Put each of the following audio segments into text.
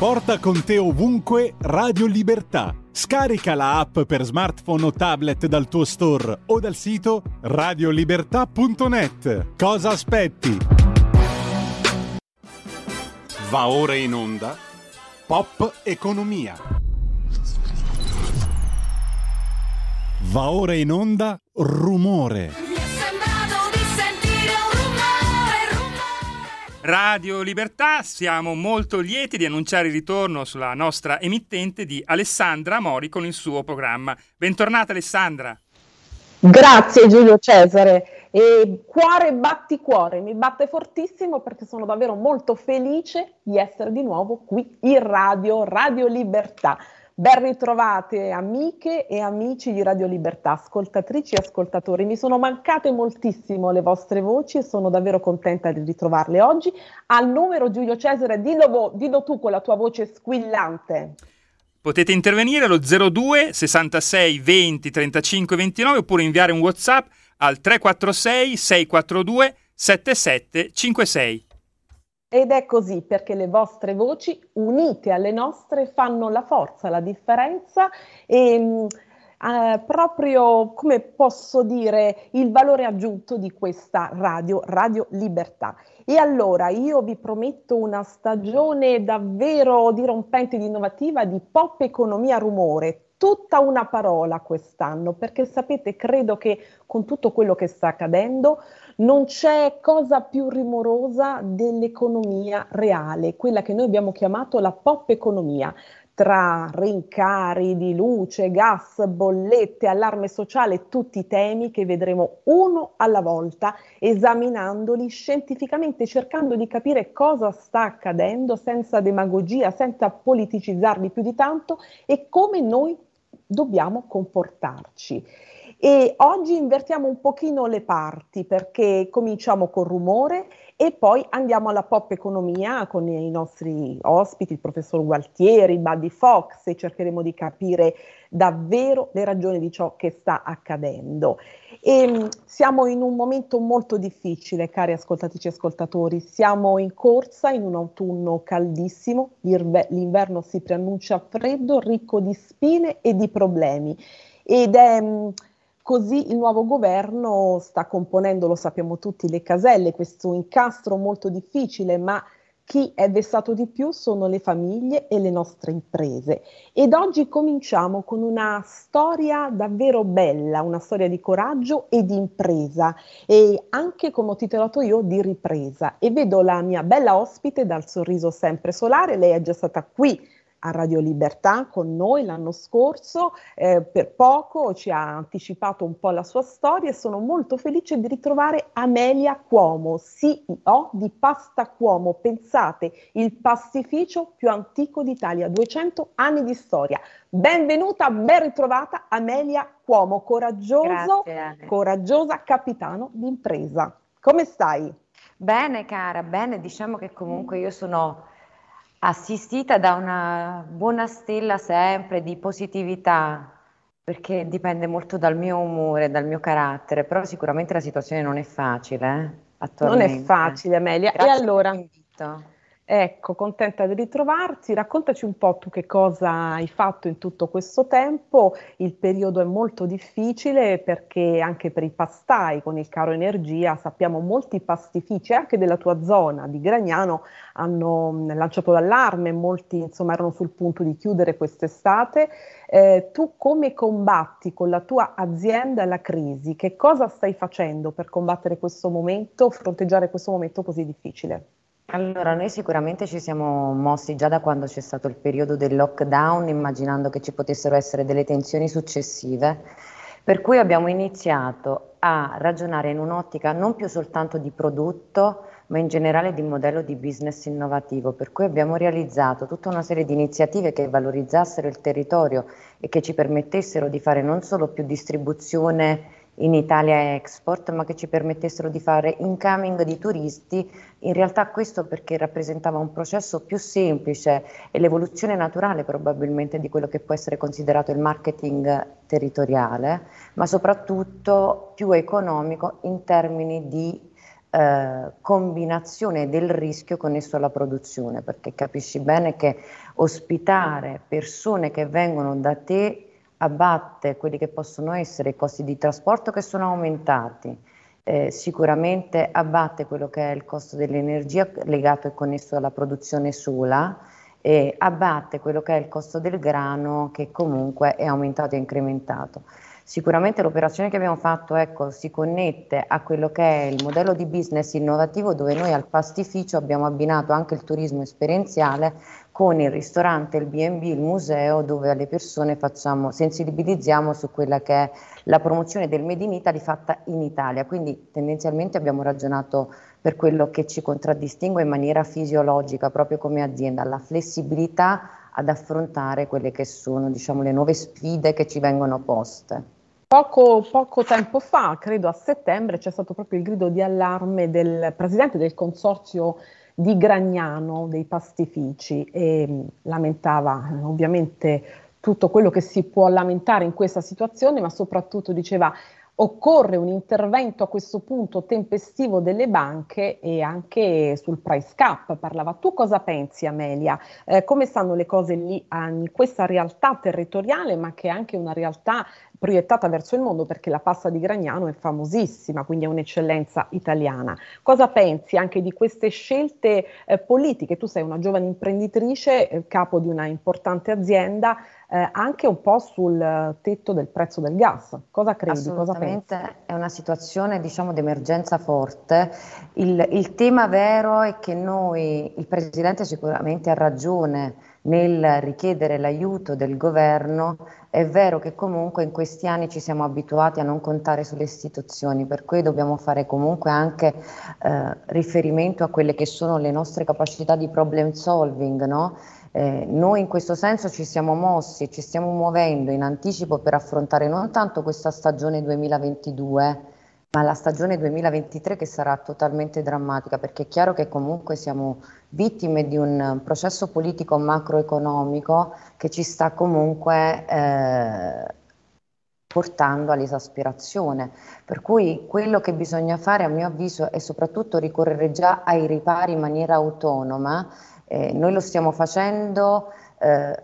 Porta con te ovunque Radio Libertà. Scarica la app per smartphone o tablet dal tuo store o dal sito radiolibertà.net. Cosa aspetti? Va ora in onda Pop Economia. Va ora in onda Rumore. Radio Libertà, siamo molto lieti di annunciare il ritorno sulla nostra emittente di Alessandra Mori con il suo programma. Bentornata Alessandra. Grazie Giulio Cesare. E cuore batti cuore, mi batte fortissimo perché sono davvero molto felice di essere di nuovo qui in radio, Radio Libertà. Ben ritrovate amiche e amici di Radio Libertà, ascoltatrici e ascoltatori. Mi sono mancate moltissimo le vostre voci e sono davvero contenta di ritrovarle oggi. Al numero Giulio Cesare, dillo, dillo tu con la tua voce squillante. Potete intervenire allo 02 66 20 35 29 oppure inviare un WhatsApp al 346 642 7756. Ed è così perché le vostre voci unite alle nostre fanno la forza, la differenza e mm, eh, proprio come posso dire il valore aggiunto di questa radio, Radio Libertà. E allora io vi prometto una stagione davvero dirompente ed innovativa di pop economia rumore, tutta una parola quest'anno, perché sapete, credo che con tutto quello che sta accadendo non c'è cosa più rimorosa dell'economia reale, quella che noi abbiamo chiamato la pop economia tra rincari di luce, gas, bollette, allarme sociale, tutti temi che vedremo uno alla volta, esaminandoli scientificamente, cercando di capire cosa sta accadendo senza demagogia, senza politicizzarli più di tanto e come noi dobbiamo comportarci. E oggi invertiamo un pochino le parti perché cominciamo col rumore e poi andiamo alla pop economia con i nostri ospiti, il professor Gualtieri, Buddy Fox e cercheremo di capire davvero le ragioni di ciò che sta accadendo. E, mm, siamo in un momento molto difficile, cari ascoltatrici e ascoltatori, siamo in corsa in un autunno caldissimo, l'inverno si preannuncia freddo, ricco di spine e di problemi. Ed è mm, Così il nuovo governo sta componendo, lo sappiamo tutti, le caselle, questo incastro molto difficile, ma chi è vessato di più sono le famiglie e le nostre imprese. Ed oggi cominciamo con una storia davvero bella, una storia di coraggio e di impresa e anche, come ho titolato io, di ripresa. E vedo la mia bella ospite dal sorriso sempre solare, lei è già stata qui a Radio Libertà con noi l'anno scorso, eh, per poco ci ha anticipato un po' la sua storia e sono molto felice di ritrovare Amelia Cuomo, CEO di Pasta Cuomo. Pensate, il pastificio più antico d'Italia, 200 anni di storia. Benvenuta, ben ritrovata Amelia Cuomo, coraggioso, coraggiosa capitano d'impresa. Come stai? Bene cara, bene, diciamo che comunque io sono assistita da una buona stella sempre di positività, perché dipende molto dal mio umore, dal mio carattere, però sicuramente la situazione non è facile. Eh, attualmente. Non è facile, Amelia. Grazie e allora, Ecco, contenta di ritrovarti. Raccontaci un po' tu che cosa hai fatto in tutto questo tempo. Il periodo è molto difficile perché anche per i pastai con il caro energia sappiamo molti pastifici anche della tua zona di Gragnano hanno lanciato l'allarme, molti insomma erano sul punto di chiudere quest'estate. Eh, tu come combatti con la tua azienda la crisi? Che cosa stai facendo per combattere questo momento, fronteggiare questo momento così difficile? Allora, noi sicuramente ci siamo mossi già da quando c'è stato il periodo del lockdown, immaginando che ci potessero essere delle tensioni successive, per cui abbiamo iniziato a ragionare in un'ottica non più soltanto di prodotto, ma in generale di modello di business innovativo, per cui abbiamo realizzato tutta una serie di iniziative che valorizzassero il territorio e che ci permettessero di fare non solo più distribuzione in Italia export, ma che ci permettessero di fare incoming di turisti, in realtà questo perché rappresentava un processo più semplice e l'evoluzione naturale probabilmente di quello che può essere considerato il marketing territoriale, ma soprattutto più economico in termini di eh, combinazione del rischio connesso alla produzione, perché capisci bene che ospitare persone che vengono da te abbatte quelli che possono essere i costi di trasporto che sono aumentati, eh, sicuramente abbatte quello che è il costo dell'energia legato e connesso alla produzione sola e abbatte quello che è il costo del grano che comunque è aumentato e incrementato. Sicuramente l'operazione che abbiamo fatto ecco, si connette a quello che è il modello di business innovativo dove noi al pastificio abbiamo abbinato anche il turismo esperienziale con il ristorante, il B&B, il museo dove alle persone facciamo, sensibilizziamo su quella che è la promozione del Made in Italy fatta in Italia. Quindi tendenzialmente abbiamo ragionato per quello che ci contraddistingue in maniera fisiologica proprio come azienda, la flessibilità ad affrontare quelle che sono diciamo, le nuove sfide che ci vengono poste. Poco, poco, tempo fa, credo a settembre, c'è stato proprio il grido di allarme del presidente del consorzio di Gragnano dei pastifici e mm, lamentava ovviamente tutto quello che si può lamentare in questa situazione, ma soprattutto diceva occorre un intervento a questo punto tempestivo delle banche e anche sul price cap parlava. Tu cosa pensi Amelia? Eh, come stanno le cose lì in questa realtà territoriale ma che è anche una realtà proiettata verso il mondo perché la pasta di Gragnano è famosissima, quindi è un'eccellenza italiana. Cosa pensi anche di queste scelte eh, politiche? Tu sei una giovane imprenditrice, eh, capo di una importante azienda, eh, anche un po' sul tetto del prezzo del gas. Cosa credi? Assolutamente Cosa è una situazione diciamo di emergenza forte. Il, il tema vero è che noi, il Presidente sicuramente ha ragione nel richiedere l'aiuto del governo, è vero che comunque in questi anni ci siamo abituati a non contare sulle istituzioni, per cui dobbiamo fare comunque anche eh, riferimento a quelle che sono le nostre capacità di problem solving, no? Eh, noi in questo senso ci siamo mossi e ci stiamo muovendo in anticipo per affrontare non tanto questa stagione 2022, ma la stagione 2023 che sarà totalmente drammatica, perché è chiaro che comunque siamo vittime di un processo politico macroeconomico che ci sta comunque eh, portando all'esasperazione. Per cui quello che bisogna fare, a mio avviso, è soprattutto ricorrere già ai ripari in maniera autonoma. Eh, noi lo stiamo facendo eh,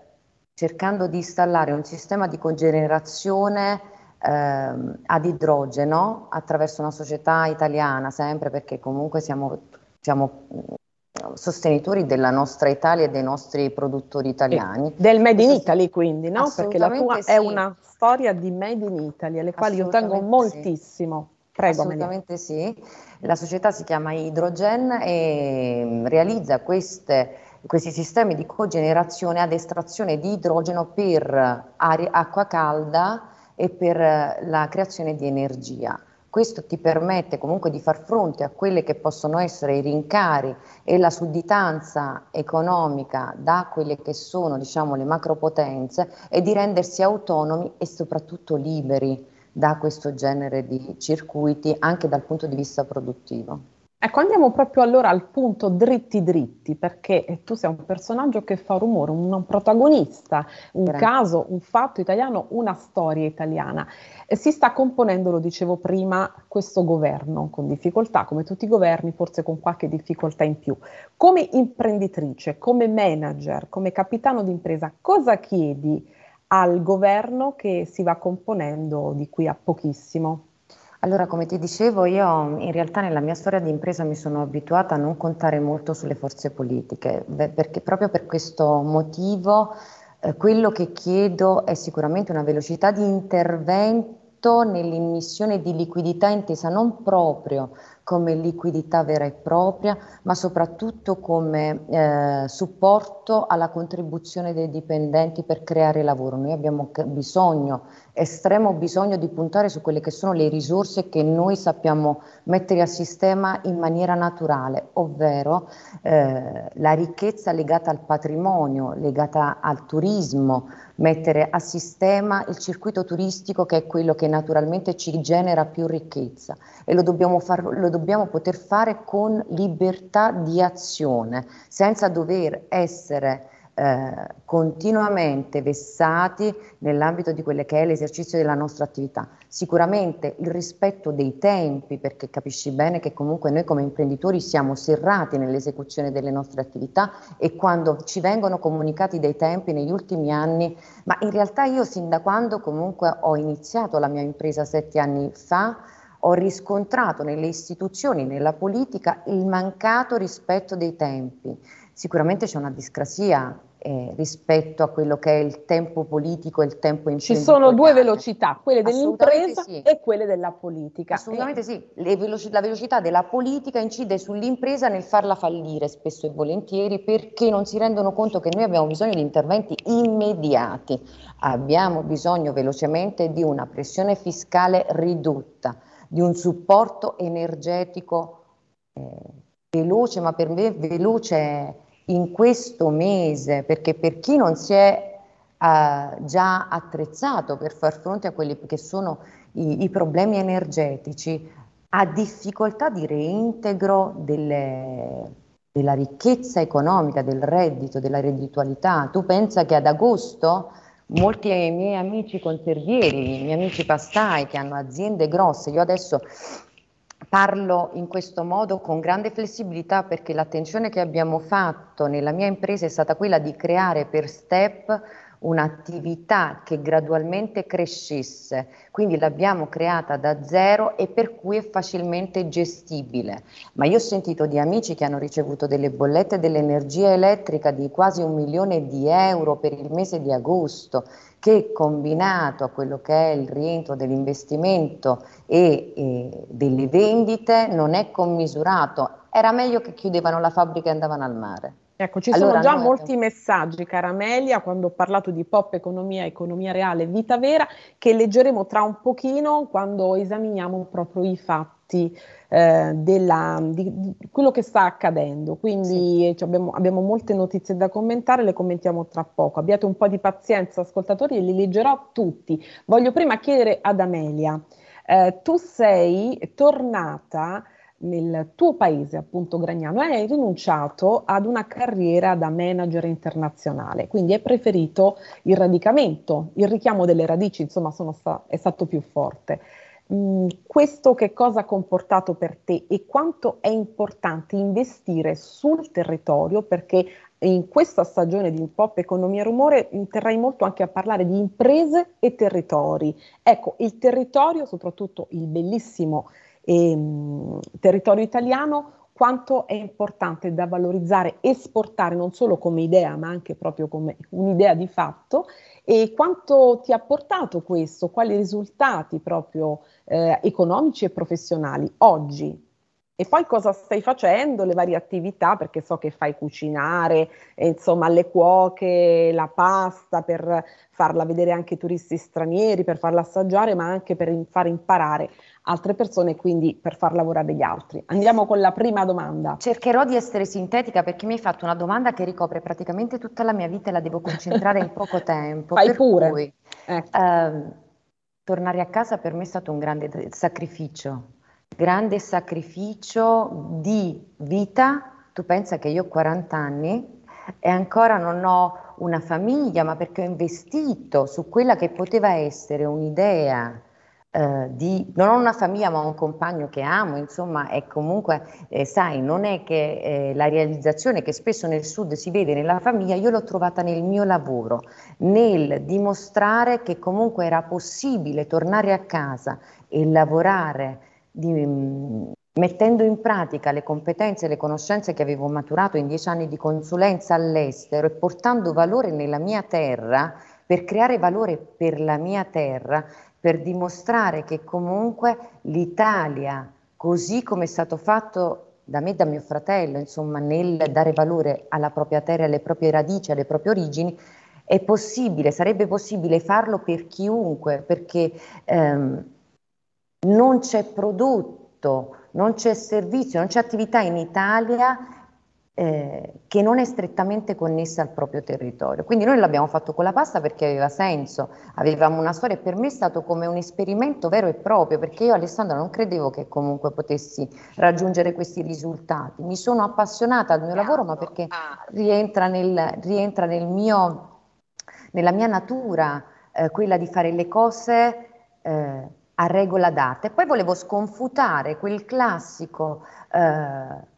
cercando di installare un sistema di cogenerazione ehm, ad idrogeno attraverso una società italiana, sempre perché comunque siamo, siamo mm, sostenitori della nostra Italia e dei nostri produttori italiani. Del Made in Italy quindi, no? Perché la tua sì. è una storia di Made in Italy, alle quali io tengo moltissimo. Sì. Prego, Assolutamente Maria. sì. La società si chiama Hydrogen e mm, realizza queste, questi sistemi di cogenerazione ad estrazione di idrogeno per aria, acqua calda e per eh, la creazione di energia. Questo ti permette comunque di far fronte a quelli che possono essere i rincari e la sudditanza economica da quelle che sono diciamo, le macropotenze e di rendersi autonomi e soprattutto liberi da questo genere di circuiti anche dal punto di vista produttivo. Ecco, andiamo proprio allora al punto dritti dritti, perché eh, tu sei un personaggio che fa rumore, un, un protagonista, un Grazie. caso, un fatto italiano, una storia italiana. E si sta componendo, lo dicevo prima, questo governo con difficoltà, come tutti i governi, forse con qualche difficoltà in più. Come imprenditrice, come manager, come capitano d'impresa, cosa chiedi al governo che si va componendo di qui a pochissimo? Allora, come ti dicevo, io in realtà nella mia storia di impresa mi sono abituata a non contare molto sulle forze politiche, perché proprio per questo motivo eh, quello che chiedo è sicuramente una velocità di intervento nell'immissione di liquidità intesa non proprio come liquidità vera e propria, ma soprattutto come eh, supporto alla contribuzione dei dipendenti per creare lavoro. Noi abbiamo bisogno, estremo bisogno di puntare su quelle che sono le risorse che noi sappiamo mettere a sistema in maniera naturale, ovvero eh, la ricchezza legata al patrimonio, legata al turismo, mettere a sistema il circuito turistico che è quello che naturalmente ci genera più ricchezza. E lo dobbiamo, far, lo dobbiamo poter fare con libertà di azione, senza dover essere eh, continuamente vessati nell'ambito di quello che è l'esercizio della nostra attività. Sicuramente il rispetto dei tempi, perché capisci bene che comunque noi come imprenditori siamo serrati nell'esecuzione delle nostre attività e quando ci vengono comunicati dei tempi negli ultimi anni, ma in realtà io sin da quando comunque ho iniziato la mia impresa sette anni fa, ho riscontrato nelle istituzioni, nella politica, il mancato rispetto dei tempi. Sicuramente c'è una discrasia eh, rispetto a quello che è il tempo politico e il tempo imprenditoriale. Ci sono due velocità, quelle dell'impresa sì. e quelle della politica. Assolutamente e... sì, veloci- la velocità della politica incide sull'impresa nel farla fallire spesso e volentieri perché non si rendono conto che noi abbiamo bisogno di interventi immediati, abbiamo bisogno velocemente di una pressione fiscale ridotta, di un supporto energetico eh, veloce, ma per me veloce in questo mese, perché per chi non si è uh, già attrezzato per far fronte a quelli che sono i, i problemi energetici, ha difficoltà di reintegro delle, della ricchezza economica, del reddito, della redditualità. Tu pensa che ad agosto molti miei amici conservieri, miei amici pastai che hanno aziende grosse, io adesso Parlo in questo modo con grande flessibilità perché l'attenzione che abbiamo fatto nella mia impresa è stata quella di creare per step un'attività che gradualmente crescesse, quindi l'abbiamo creata da zero e per cui è facilmente gestibile. Ma io ho sentito di amici che hanno ricevuto delle bollette dell'energia elettrica di quasi un milione di euro per il mese di agosto, che combinato a quello che è il rientro dell'investimento e, e delle vendite non è commisurato. Era meglio che chiudevano la fabbrica e andavano al mare. Ecco, ci allora, sono già molti abbiamo... messaggi, cara Amelia, quando ho parlato di pop economia, economia reale, vita vera, che leggeremo tra un pochino quando esaminiamo proprio i fatti eh, della, di, di, quello che sta accadendo. Quindi sì. cioè, abbiamo, abbiamo, molte notizie da commentare, le commentiamo tra poco. Abbiate un po' di pazienza, ascoltatori, e li leggerò tutti. Voglio prima chiedere ad Amelia, eh, tu sei tornata nel tuo paese, appunto Gragnano, e hai rinunciato ad una carriera da manager internazionale, quindi hai preferito il radicamento, il richiamo delle radici, insomma, sta- è stato più forte. Mm, questo che cosa ha comportato per te e quanto è importante investire sul territorio perché in questa stagione di Pop Economia Rumore terrei molto anche a parlare di imprese e territori. Ecco, il territorio, soprattutto il bellissimo ehm, territorio italiano, quanto è importante da valorizzare, esportare non solo come idea, ma anche proprio come un'idea di fatto, e quanto ti ha portato questo, quali risultati proprio eh, economici e professionali oggi. E poi cosa stai facendo, le varie attività, perché so che fai cucinare, eh, insomma, alle cuoche, la pasta per farla vedere anche ai turisti stranieri, per farla assaggiare, ma anche per in- far imparare altre persone quindi per far lavorare gli altri. Andiamo con la prima domanda. Cercherò di essere sintetica perché mi hai fatto una domanda che ricopre praticamente tutta la mia vita e la devo concentrare in poco tempo. Fai pure. Cui, ecco. eh, tornare a casa per me è stato un grande sacrificio, grande sacrificio di vita. Tu pensa che io ho 40 anni e ancora non ho una famiglia, ma perché ho investito su quella che poteva essere un'idea eh, di, non ho una famiglia ma ho un compagno che amo, insomma, e comunque, eh, sai, non è che eh, la realizzazione che spesso nel sud si vede nella famiglia, io l'ho trovata nel mio lavoro, nel dimostrare che comunque era possibile tornare a casa e lavorare di, mm, mettendo in pratica le competenze e le conoscenze che avevo maturato in dieci anni di consulenza all'estero e portando valore nella mia terra, per creare valore per la mia terra, per dimostrare che comunque l'Italia, così come è stato fatto da me e da mio fratello, insomma, nel dare valore alla propria terra, alle proprie radici, alle proprie origini, è possibile, sarebbe possibile farlo per chiunque, perché ehm, non c'è prodotto, non c'è servizio, non c'è attività in Italia eh, che non è strettamente connessa al proprio territorio. Quindi noi l'abbiamo fatto con la pasta perché aveva senso, avevamo una storia e per me è stato come un esperimento vero e proprio, perché io Alessandra non credevo che comunque potessi raggiungere questi risultati. Mi sono appassionata al mio lavoro, ma perché rientra, nel, rientra nel mio, nella mia natura eh, quella di fare le cose eh, a regola data. E poi volevo sconfutare quel classico eh,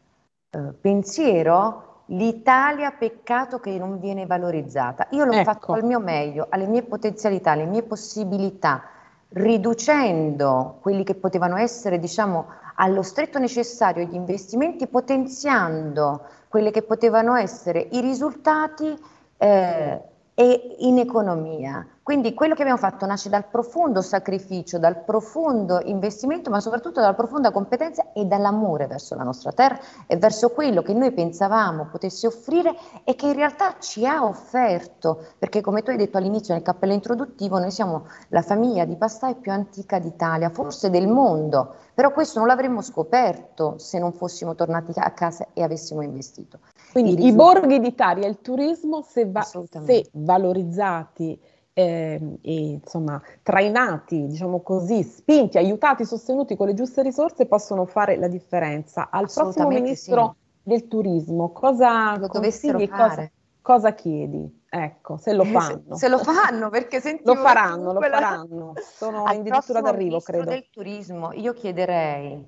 eh, pensiero, l'Italia peccato che non viene valorizzata. Io l'ho ecco. fatto al mio meglio, alle mie potenzialità, alle mie possibilità, riducendo quelli che potevano essere, diciamo, allo stretto necessario gli investimenti, potenziando quelli che potevano essere i risultati eh, e in economia. Quindi quello che abbiamo fatto nasce dal profondo sacrificio, dal profondo investimento, ma soprattutto dalla profonda competenza e dall'amore verso la nostra terra e verso quello che noi pensavamo potesse offrire e che in realtà ci ha offerto, perché come tu hai detto all'inizio nel cappello introduttivo, noi siamo la famiglia di pastai più antica d'Italia, forse del mondo, però questo non l'avremmo scoperto se non fossimo tornati a casa e avessimo investito. Quindi i borghi d'Italia il turismo, se, va- se valorizzati eh, e insomma trainati, diciamo così, spinti, aiutati, sostenuti con le giuste risorse possono fare la differenza. Al prossimo ministro sì. del turismo cosa lo dovessero fare? Cosa, cosa chiedi? Ecco, se lo fanno. Se, se lo fanno, perché sentivo... Lo faranno, lo faranno. Sono addirittura d'arrivo, credo. del turismo, io chiederei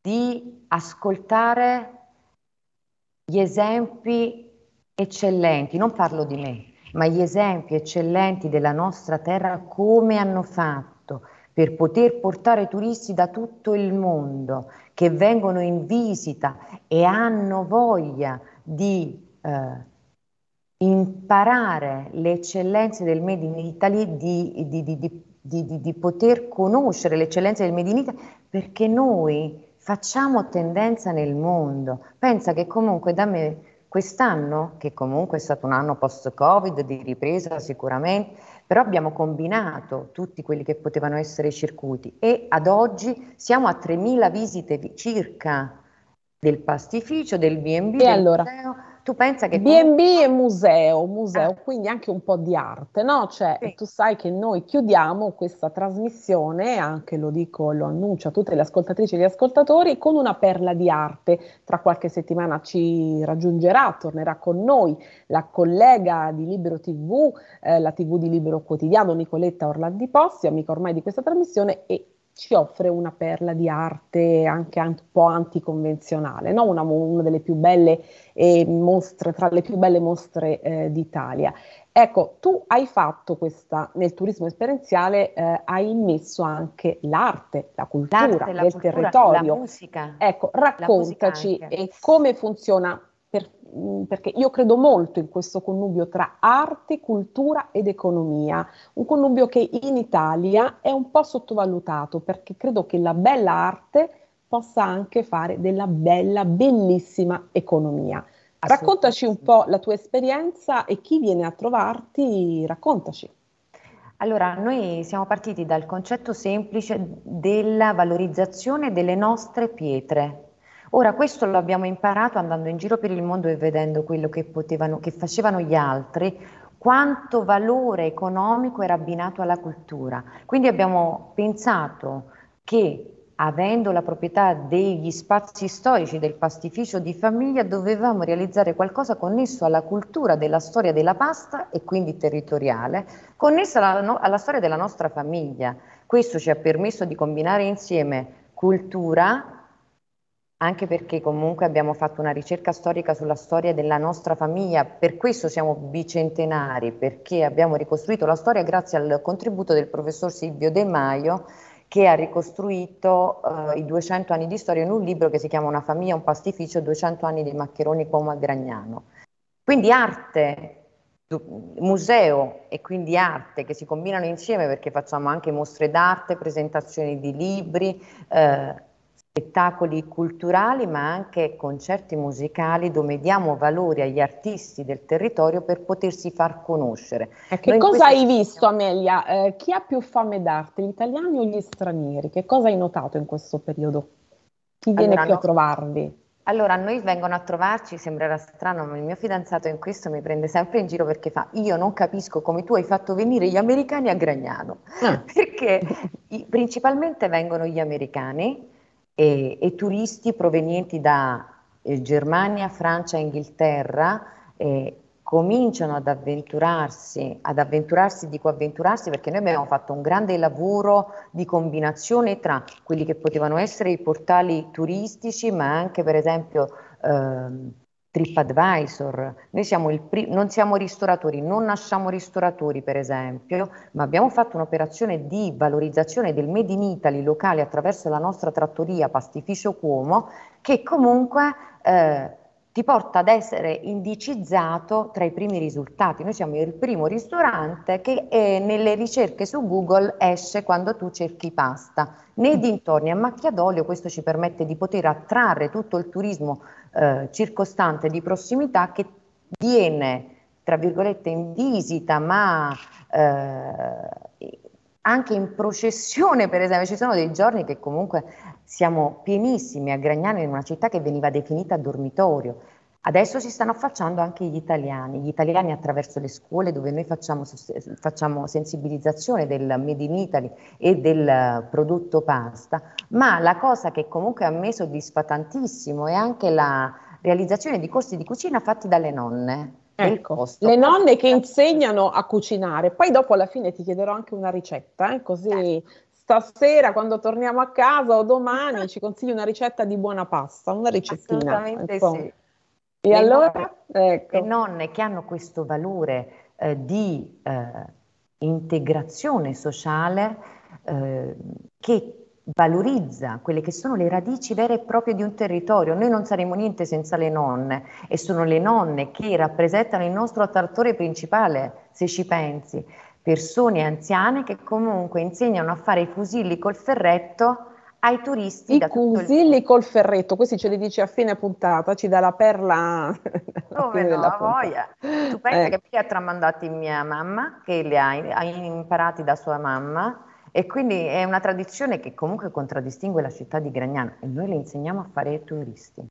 di ascoltare gli esempi eccellenti, non parlo di me, ma gli esempi eccellenti della nostra terra come hanno fatto per poter portare turisti da tutto il mondo che vengono in visita e hanno voglia di eh, imparare le eccellenze del Made in Italy, di, di, di, di, poter conoscere le eccellenze del Made in Italy, perché noi facciamo tendenza nel mondo. Pensa che comunque da me Quest'anno, che comunque è stato un anno post-Covid, di ripresa sicuramente, però abbiamo combinato tutti quelli che potevano essere i circuiti e ad oggi siamo a 3.000 visite circa del pastificio, del B&B, e del allora, museo, tu pensa che... B&B e museo, museo, ah. quindi anche un po' di arte, no? Cioè, sì. tu sai che noi chiudiamo questa trasmissione, anche lo dico, lo annuncio a tutte le ascoltatrici e gli ascoltatori, con una perla di arte. Tra qualche settimana ci raggiungerà, tornerà con noi la collega di Libero TV, eh, la TV di Libero Quotidiano, Nicoletta Orlandi Posti, amica ormai di questa trasmissione, e ci offre una perla di arte anche un po' anticonvenzionale, no? una, una, delle più belle eh, mostre, tra le più belle mostre eh, d'Italia. Ecco, tu hai fatto questa, nel turismo esperienziale, eh, hai messo anche l'arte, la cultura l'arte, la del cultura, territorio. La musica. Ecco, raccontaci come funziona per Mm, perché io credo molto in questo connubio tra arte, cultura ed economia, un connubio che in Italia è un po' sottovalutato perché credo che la bella arte possa anche fare della bella, bellissima economia. Raccontaci un po' la tua esperienza e chi viene a trovarti, raccontaci. Allora, noi siamo partiti dal concetto semplice della valorizzazione delle nostre pietre, Ora questo lo abbiamo imparato andando in giro per il mondo e vedendo quello che, potevano, che facevano gli altri, quanto valore economico era abbinato alla cultura. Quindi abbiamo pensato che avendo la proprietà degli spazi storici del pastificio di famiglia, dovevamo realizzare qualcosa connesso alla cultura della storia della pasta e quindi territoriale, connesso alla, no, alla storia della nostra famiglia. Questo ci ha permesso di combinare insieme cultura, anche perché comunque abbiamo fatto una ricerca storica sulla storia della nostra famiglia, per questo siamo bicentenari, perché abbiamo ricostruito la storia grazie al contributo del professor Silvio De Maio, che ha ricostruito uh, i 200 anni di storia in un libro che si chiama Una famiglia, un pastificio, 200 anni di Maccheroni Como a Gragnano. Quindi arte, museo e quindi arte che si combinano insieme perché facciamo anche mostre d'arte, presentazioni di libri, eh, spettacoli culturali ma anche concerti musicali dove diamo valore agli artisti del territorio per potersi far conoscere. Eh, che Noi cosa hai visto Amelia? Eh, chi ha più fame d'arte, gli italiani o gli stranieri? Che cosa hai notato in questo periodo? Chi viene allora, più no. a trovarvi? Allora, a noi vengono a trovarci, sembrerà strano, ma il mio fidanzato in questo mi prende sempre in giro perché fa, io non capisco come tu hai fatto venire gli americani a Gragnano, ah. perché principalmente vengono gli americani e, e turisti provenienti da eh, Germania, Francia, Inghilterra, eh, cominciano ad avventurarsi, ad avventurarsi, dico avventurarsi perché noi abbiamo fatto un grande lavoro di combinazione tra quelli che potevano essere i portali turistici, ma anche per esempio ehm, TripAdvisor. Noi siamo pri- non siamo ristoratori, non nasciamo ristoratori per esempio, ma abbiamo fatto un'operazione di valorizzazione del Made in Italy locale attraverso la nostra trattoria Pastificio Cuomo che comunque eh, ti porta ad essere indicizzato tra i primi risultati. Noi siamo il primo ristorante che eh, nelle ricerche su Google esce quando tu cerchi pasta. Nei mm. dintorni a macchia d'olio questo ci permette di poter attrarre tutto il turismo eh, circostante di prossimità che viene, tra virgolette, in visita, ma eh, anche in processione, per esempio. Ci sono dei giorni che comunque siamo pienissimi a Gragnano in una città che veniva definita dormitorio. Adesso si stanno affacciando anche gli italiani, gli italiani attraverso le scuole dove noi facciamo, facciamo sensibilizzazione del Made in Italy e del prodotto pasta, ma la cosa che comunque a me soddisfa tantissimo è anche la realizzazione di corsi di cucina fatti dalle nonne. Ecco, le nonne che insegnano a cucinare, poi dopo alla fine ti chiederò anche una ricetta, eh? così stasera quando torniamo a casa o domani ci consigli una ricetta di buona pasta, una ricettina. Assolutamente ecco. sì. E le allora? Nonne, ecco. Le nonne che hanno questo valore eh, di eh, integrazione sociale eh, che valorizza quelle che sono le radici vere e proprie di un territorio. Noi non saremo niente senza le nonne e sono le nonne che rappresentano il nostro attrattore principale, se ci pensi persone anziane che comunque insegnano a fare i fusilli col ferretto ai turisti. I fusilli il... col ferretto, questi ce li dici a fine puntata, ci dà la perla. Come no, la voglia. Tu pensi ecco. che li ha tramandati mia mamma, che li ha, ha imparati da sua mamma, e quindi è una tradizione che comunque contraddistingue la città di Gragnano e noi le insegniamo a fare ai turisti.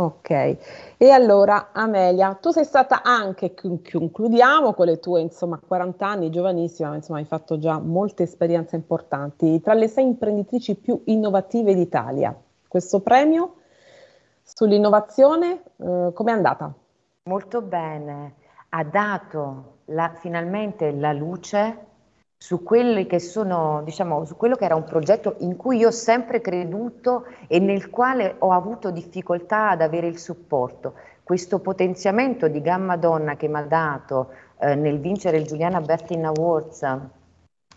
Ok, e allora Amelia, tu sei stata anche, concludiamo con le tue insomma 40 anni, giovanissima, insomma hai fatto già molte esperienze importanti, tra le sei imprenditrici più innovative d'Italia. Questo premio sull'innovazione eh, com'è andata? Molto bene, ha dato la, finalmente la luce su sono, diciamo, su quello che era un progetto in cui io ho sempre creduto e nel quale ho avuto difficoltà ad avere il supporto. Questo potenziamento di Gamma Donna che mi ha dato eh, nel vincere il Giuliana Bertin Awards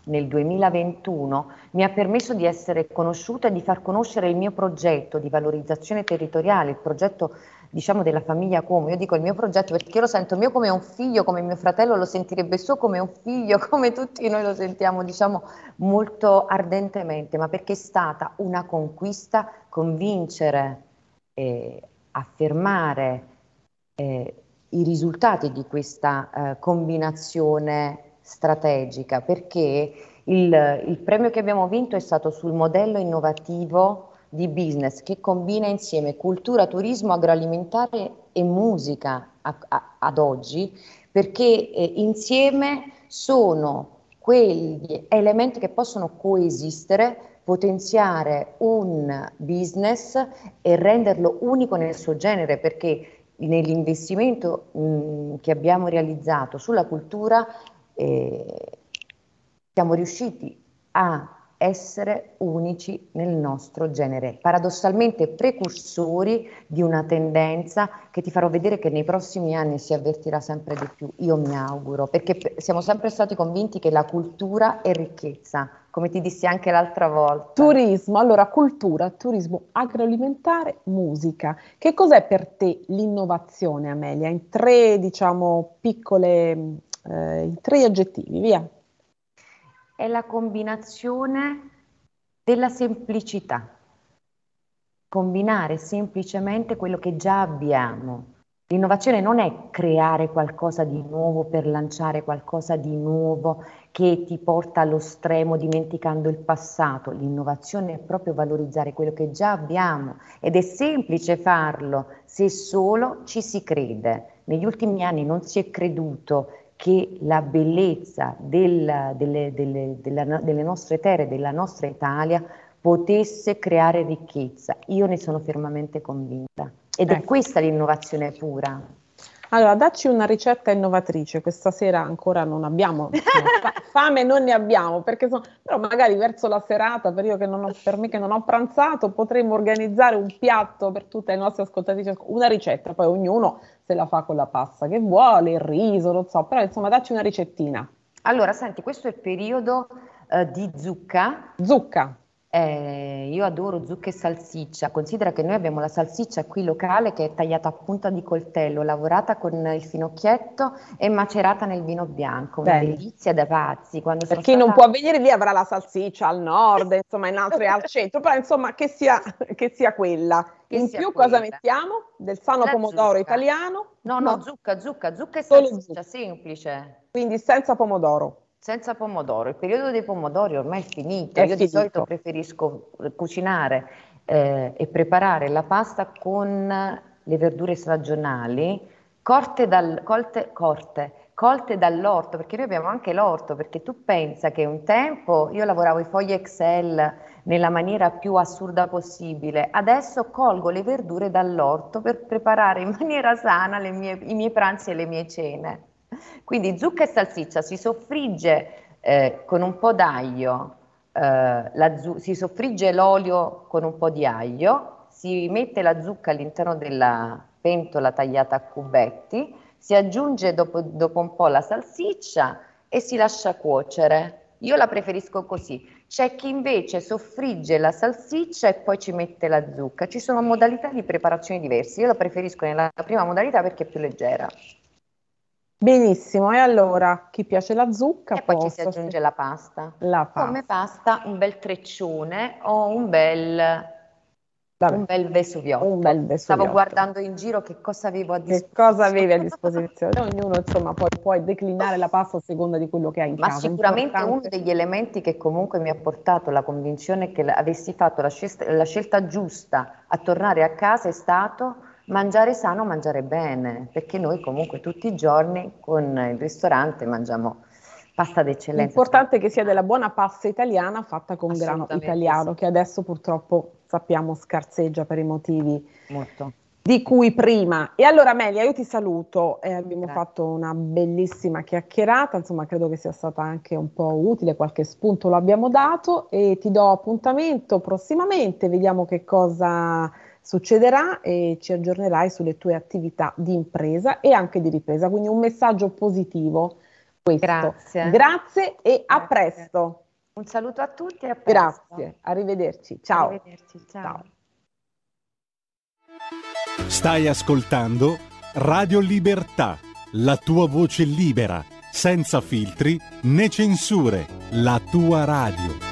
nel 2021 mi ha permesso di essere conosciuta e di far conoscere il mio progetto di valorizzazione territoriale, il progetto diciamo della famiglia Como. Io dico il mio progetto perché io lo sento mio come un figlio, come mio fratello lo sentirebbe suo come un figlio, come tutti noi lo sentiamo, diciamo molto ardentemente, ma perché è stata una conquista convincere e affermare eh, i risultati di questa eh, combinazione strategica, perché il, il premio che abbiamo vinto è stato sul modello innovativo di business che combina insieme cultura, turismo, agroalimentare e musica a, a, ad oggi, perché eh, insieme sono quegli elementi che possono coesistere, potenziare un business e renderlo unico nel suo genere, perché nell'investimento mh, che abbiamo realizzato sulla cultura eh, siamo riusciti a essere unici nel nostro genere, paradossalmente precursori di una tendenza che ti farò vedere che nei prossimi anni si avvertirà sempre di più, io mi auguro, perché siamo sempre stati convinti che la cultura è ricchezza, come ti dissi anche l'altra volta. Turismo, allora cultura, turismo agroalimentare, musica. Che cos'è per te l'innovazione, Amelia? In tre, diciamo, piccole, eh, in tre aggettivi, via è la combinazione della semplicità. Combinare semplicemente quello che già abbiamo, L'innovazione non è creare qualcosa di nuovo per lanciare qualcosa di nuovo che ti porta allo stremo dimenticando il passato. L'innovazione è proprio valorizzare quello che già abbiamo ed è semplice farlo se solo ci si crede. Negli ultimi anni non si è creduto che la bellezza del, delle, delle, della, delle nostre terre, della nostra Italia, potesse creare ricchezza. Io ne sono fermamente convinta. Ed ecco. è questa l'innovazione pura. Allora, dacci una ricetta innovatrice, questa sera ancora non abbiamo, fa- fame non ne abbiamo, perché sono, però magari verso la serata, per, che ho, per, me che non ho pranzato, potremmo organizzare un piatto per tutte le nostre ascoltatrici, una ricetta, poi ognuno se la fa con la pasta che vuole, il riso, non so, però insomma dacci una ricettina. Allora, senti, questo è il periodo uh, di zucca. Zucca. Eh, io adoro zucca e salsiccia. Considera che noi abbiamo la salsiccia qui locale che è tagliata a punta di coltello, lavorata con il finocchietto e macerata nel vino bianco. Una Bene. delizia da pazzi. Quando per chi stata... non può venire lì avrà la salsiccia al nord, insomma, in altre al centro, però insomma che sia, che sia quella. Che in più quella. cosa mettiamo? Del sano la pomodoro zucca. italiano? No, no, no, zucca, zucca, zucca e salsiccia, zucca. semplice. Quindi senza pomodoro. Senza pomodoro, il periodo dei pomodori ormai è finito. È Io finito. di solito preferisco cucinare eh, e preparare la pasta con le verdure stagionali corte, dal, colte, corte, colte dall'orto, perché noi abbiamo anche l'orto, perché tu pensa che un tempo io lavoravo i fogli Excel nella maniera più assurda possibile, adesso colgo le verdure dall'orto per preparare in maniera sana mie, i miei pranzi e le mie cene. Quindi zucca e salsiccia si soffrigge eh, con un po' d'aglio, eh, zu- si soffrigge l'olio con un po' di aglio, si mette la zucca all'interno della pentola tagliata a cubetti, si aggiunge dopo, dopo un po' la salsiccia e si lascia cuocere. Io la preferisco così. C'è chi invece soffrigge la salsiccia e poi ci mette la zucca. Ci sono modalità di preparazione diverse. Io la preferisco nella prima modalità perché è più leggera. Benissimo, e allora chi piace la zucca e poi ci si aggiunge la pasta. la pasta. Come pasta un bel treccione o un bel, un bel vesuviotto. Un bel vesuviotto. Stavo guardando in giro che cosa avevo a disposizione. Che cosa avevi a disposizione? Ognuno insomma poi puoi declinare la pasta a seconda di quello che hai in Ma casa. Ma sicuramente Importante. uno degli elementi che comunque mi ha portato la convinzione che avessi fatto la scelta, la scelta giusta a tornare a casa è stato mangiare sano, mangiare bene, perché noi comunque tutti i giorni con il ristorante mangiamo pasta d'eccellenza. L'importante è che sia della buona pasta italiana fatta con grano italiano, sì. che adesso purtroppo sappiamo scarseggia per i motivi Molto. di cui prima. E allora Melia, io ti saluto, eh, abbiamo Grazie. fatto una bellissima chiacchierata, insomma credo che sia stata anche un po' utile, qualche spunto lo abbiamo dato e ti do appuntamento prossimamente, vediamo che cosa succederà e ci aggiornerai sulle tue attività di impresa e anche di ripresa. Quindi un messaggio positivo questo. Grazie. Grazie e Grazie. a presto. Un saluto a tutti e a presto. Grazie, arrivederci. Ciao. Arrivederci, ciao. ciao. Stai ascoltando Radio Libertà, la tua voce libera, senza filtri né censure, la tua radio.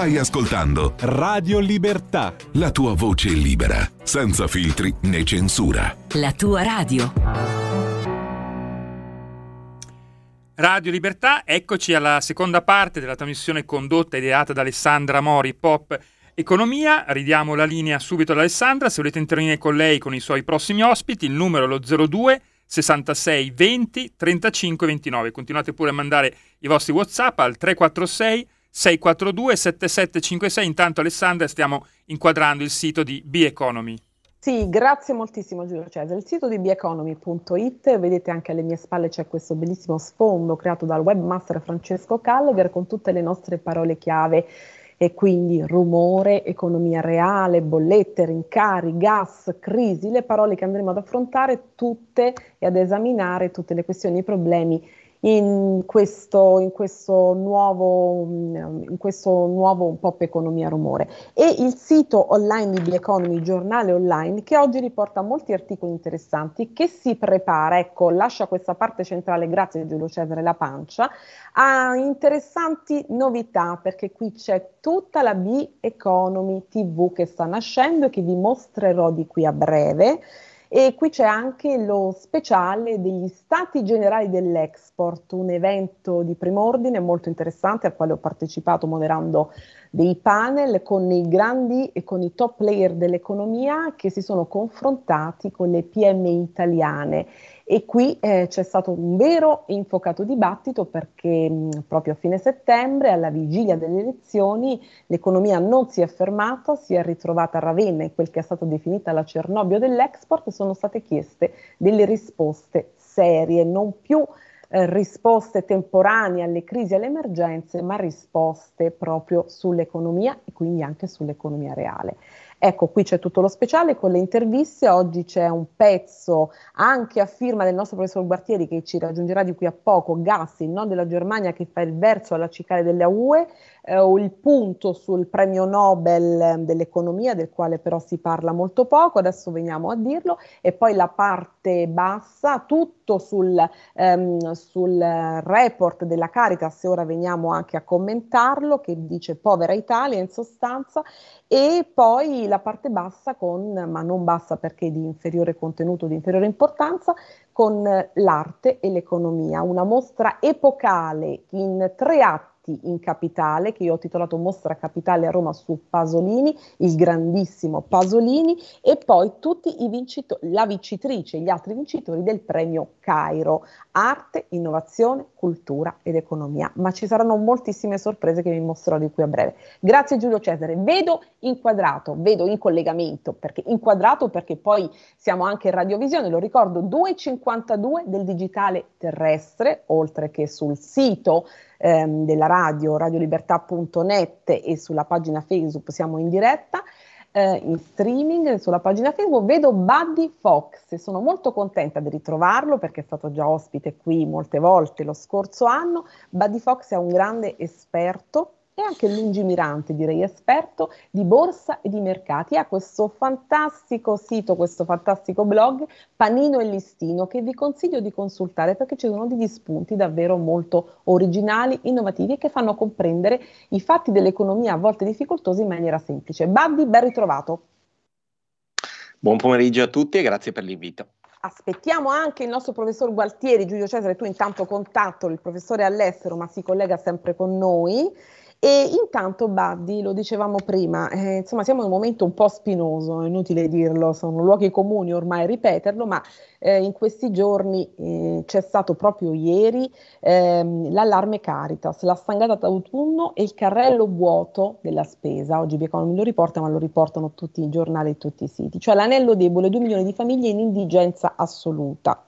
Stai ascoltando Radio Libertà. La tua voce libera, senza filtri né censura. La tua radio. Radio Libertà, eccoci alla seconda parte della trasmissione condotta e ideata da Alessandra Mori, Pop economia. Ridiamo la linea subito ad Alessandra. Se volete intervenire con lei con i suoi prossimi ospiti, il numero è lo 02 66 20 35 29. Continuate pure a mandare i vostri WhatsApp al 346 642 7756. Intanto Alessandra stiamo inquadrando il sito di B-Economy. Sì, grazie moltissimo Giulio Cesare. Il sito di beeconomy.it, vedete anche alle mie spalle c'è questo bellissimo sfondo creato dal webmaster Francesco Calleger con tutte le nostre parole chiave e quindi rumore, economia reale, bollette, rincari, gas, crisi, le parole che andremo ad affrontare tutte e ad esaminare tutte le questioni e i problemi in questo, in questo, nuovo, in questo nuovo pop economia rumore. E il sito online di Bioeconomy, giornale online, che oggi riporta molti articoli interessanti, che si prepara, ecco, lascia questa parte centrale, grazie Giulio Cesare La Pancia, a interessanti novità, perché qui c'è tutta la B-Economy TV che sta nascendo e che vi mostrerò di qui a breve. E qui c'è anche lo speciale degli Stati Generali dell'Export, un evento di primo ordine molto interessante al quale ho partecipato moderando dei panel con i grandi e con i top player dell'economia che si sono confrontati con le PMI italiane e qui eh, c'è stato un vero e infocato dibattito perché mh, proprio a fine settembre, alla vigilia delle elezioni, l'economia non si è fermata, si è ritrovata a Ravenna in quel che è stata definita la Cernobbio dell'export e sono state chieste delle risposte serie, non più eh, risposte temporanee alle crisi e alle emergenze, ma risposte proprio sull'economia e quindi anche sull'economia reale. Ecco, qui c'è tutto lo speciale con le interviste, oggi c'è un pezzo anche a firma del nostro professor Guartieri che ci raggiungerà di qui a poco, Gassi, non della Germania che fa il verso alla cicale delle UE, eh, il punto sul premio Nobel eh, dell'economia, del quale però si parla molto poco, adesso veniamo a dirlo, e poi la parte bassa, tutto sul, ehm, sul report della Caritas, e ora veniamo anche a commentarlo, che dice povera Italia in sostanza, e poi la parte bassa con, ma non bassa perché di inferiore contenuto, di inferiore importanza, con l'arte e l'economia, una mostra epocale in tre atti in capitale, che io ho titolato Mostra Capitale a Roma su Pasolini, il grandissimo Pasolini, e poi tutti i vincitori, la vincitrice gli altri vincitori del premio Cairo, arte, innovazione, cultura ed economia. Ma ci saranno moltissime sorprese che vi mostrerò di qui a breve. Grazie Giulio Cesare. Vedo inquadrato, vedo in collegamento, perché inquadrato perché poi siamo anche in radiovisione, lo ricordo, 2,52 del digitale terrestre, oltre che sul sito ehm, della radio, radiolibertà.net e sulla pagina Facebook siamo in diretta. Eh, in streaming sulla pagina Facebook vedo Buddy Fox e sono molto contenta di ritrovarlo perché è stato già ospite qui molte volte lo scorso anno. Buddy Fox è un grande esperto e anche lungimirante, direi esperto di borsa e di mercati. Ha questo fantastico sito, questo fantastico blog Panino e Listino che vi consiglio di consultare perché ci sono degli spunti davvero molto originali, innovativi e che fanno comprendere i fatti dell'economia a volte difficoltosi in maniera semplice. Buddy, ben ritrovato. Buon pomeriggio a tutti e grazie per l'invito. Aspettiamo anche il nostro professor Gualtieri, Giulio Cesare, tu intanto contatto il professore all'estero ma si collega sempre con noi. E intanto, Buddy, lo dicevamo prima, eh, insomma, siamo in un momento un po' spinoso, è inutile dirlo, sono luoghi comuni ormai ripeterlo, ma eh, in questi giorni eh, c'è stato proprio ieri ehm, l'allarme Caritas, la stangata d'autunno e il carrello vuoto della spesa. Oggi Bieconomy lo riporta, ma lo riportano tutti i giornali e tutti i siti, cioè l'anello debole, 2 milioni di famiglie in indigenza assoluta.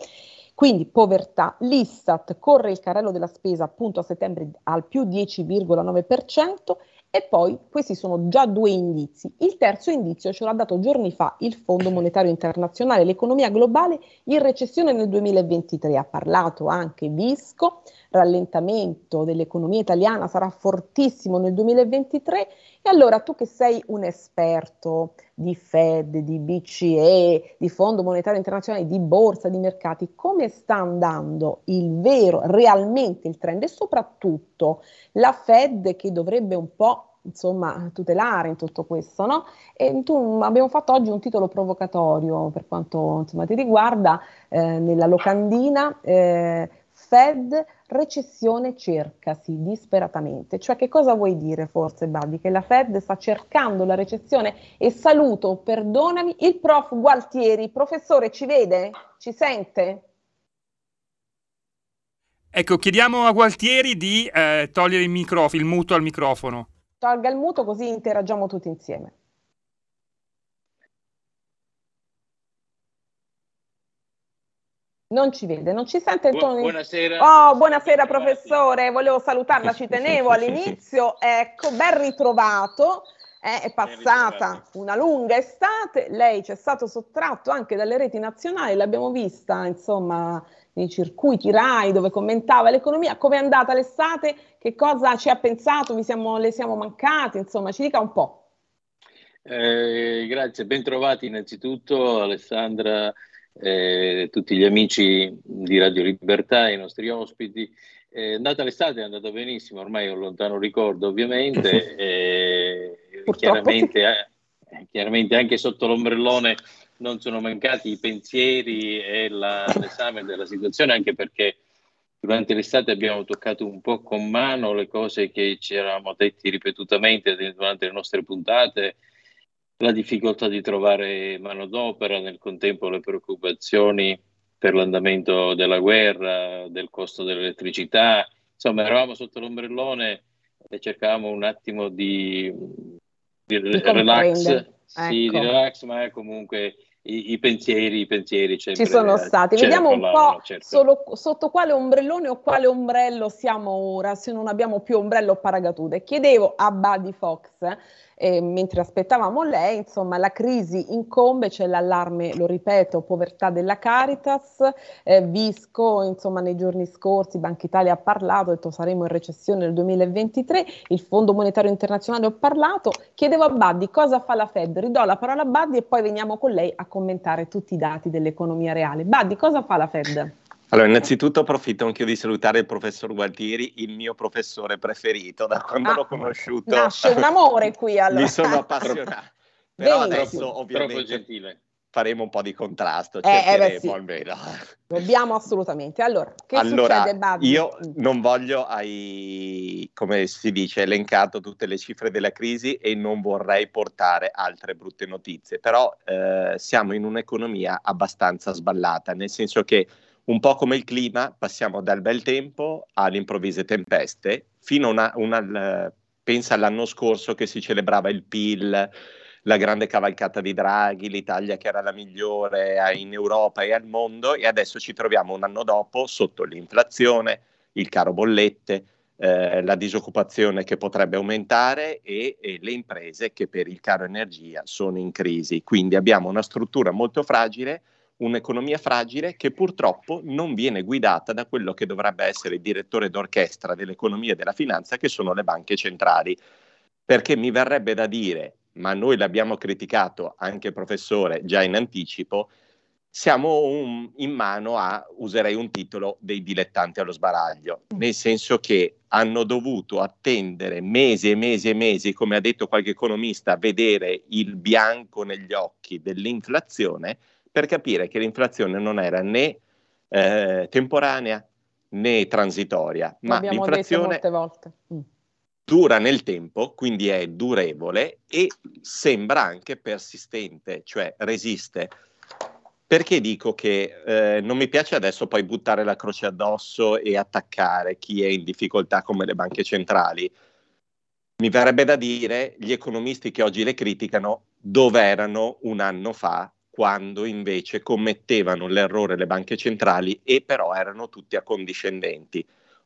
Quindi povertà, l'Istat corre il carrello della spesa appunto a settembre al più 10,9% e poi questi sono già due indizi. Il terzo indizio ce l'ha dato giorni fa il Fondo Monetario Internazionale, l'economia globale in recessione nel 2023. Ha parlato anche Visco, rallentamento dell'economia italiana sarà fortissimo nel 2023 e allora tu che sei un esperto di Fed, di BCE, di Fondo Monetario Internazionale, di borsa, di mercati, come sta andando il vero, realmente il trend e soprattutto la Fed che dovrebbe un po' insomma, tutelare in tutto questo, no? E tu, abbiamo fatto oggi un titolo provocatorio per quanto insomma, ti riguarda, eh, nella locandina, eh, Fed, recessione cercasi disperatamente. Cioè che cosa vuoi dire forse Badi? Che la Fed sta cercando la recessione e saluto, perdonami, il prof Gualtieri. Professore, ci vede? Ci sente? Ecco, chiediamo a Gualtieri di eh, togliere il, microfono, il muto al microfono. Tolga il muto così interagiamo tutti insieme. Non ci vede, non ci sente il tono. Buonasera. Oh, buonasera professore, volevo salutarla, ci tenevo all'inizio. Ecco, ben ritrovato. Eh, è passata una lunga estate, lei ci è stato sottratto anche dalle reti nazionali, l'abbiamo vista insomma nei circuiti RAI dove commentava l'economia. Come è andata l'estate? Che cosa ci ha pensato? Vi siamo, le siamo mancati? Insomma, ci dica un po'. Eh, grazie, ben trovati innanzitutto Alessandra eh, tutti gli amici di Radio Libertà, i nostri ospiti. È andata l'estate, è andata benissimo, ormai è un lontano ricordo ovviamente, eh, chiaramente, eh, chiaramente, anche sotto l'ombrellone non sono mancati i pensieri e la, l'esame della situazione, anche perché durante l'estate abbiamo toccato un po' con mano le cose che ci eravamo detti ripetutamente durante le nostre puntate, la difficoltà di trovare manodopera, nel contempo le preoccupazioni per l'andamento della guerra, del costo dell'elettricità, insomma eravamo sotto l'ombrellone e cercavamo un attimo di, di, di relax, ecco. sì, di ecco. relax, ma comunque i, i, pensieri, i pensieri ci sono stati. Vediamo un po' certo. solo, sotto quale ombrellone o quale ombrello siamo ora, se non abbiamo più ombrello o paracadute. Chiedevo a Buddy Fox eh, mentre aspettavamo lei, insomma, la crisi incombe, c'è l'allarme, lo ripeto, povertà della Caritas, eh, Visco, insomma, nei giorni scorsi Banca Italia ha parlato, ha detto saremo in recessione nel 2023, il Fondo Monetario Internazionale ho parlato, chiedevo a Baddi cosa fa la Fed, ridò la parola a Baddi e poi veniamo con lei a commentare tutti i dati dell'economia reale. Baddi, cosa fa la Fed? Allora, innanzitutto approfitto anche io di salutare il professor Gualtieri, il mio professore preferito da quando ah, l'ho conosciuto. Nasce un amore qui allora. Mi sono appassionato. Però adesso ovviamente faremo un po' di contrasto, cercheremo eh, eh sì. almeno. Dobbiamo assolutamente. Allora, che allora, succede Babbi? Io non voglio, hai, come si dice, elencato tutte le cifre della crisi e non vorrei portare altre brutte notizie, però eh, siamo in un'economia abbastanza sballata, nel senso che un po' come il clima, passiamo dal bel tempo alle improvvise tempeste, fino a una, una, pensa all'anno scorso che si celebrava il PIL, la grande cavalcata di Draghi, l'Italia che era la migliore in Europa e al mondo, e adesso ci troviamo un anno dopo sotto l'inflazione, il caro bollette, eh, la disoccupazione che potrebbe aumentare e, e, le imprese che per il caro energia sono in crisi. Quindi abbiamo una struttura molto fragile un'economia fragile che purtroppo non viene guidata da quello che dovrebbe essere il direttore d'orchestra dell'economia e della finanza, che sono le banche centrali. Perché mi verrebbe da dire, ma noi l'abbiamo criticato anche professore già in anticipo, siamo un, in mano a, userei un titolo, dei dilettanti allo sbaraglio, nel senso che hanno dovuto attendere mesi e mesi e mesi, come ha detto qualche economista, vedere il bianco negli occhi dell'inflazione per capire che l'inflazione non era né eh, temporanea né transitoria, ma l'inflazione mm. dura nel tempo, quindi è durevole e sembra anche persistente, cioè resiste. Perché dico che eh, non mi piace adesso poi buttare la croce addosso e attaccare chi è in difficoltà come le banche centrali? Mi verrebbe da dire gli economisti che oggi le criticano dove erano un anno fa quando invece commettevano l'errore le banche centrali e però erano tutti accondiscendenti.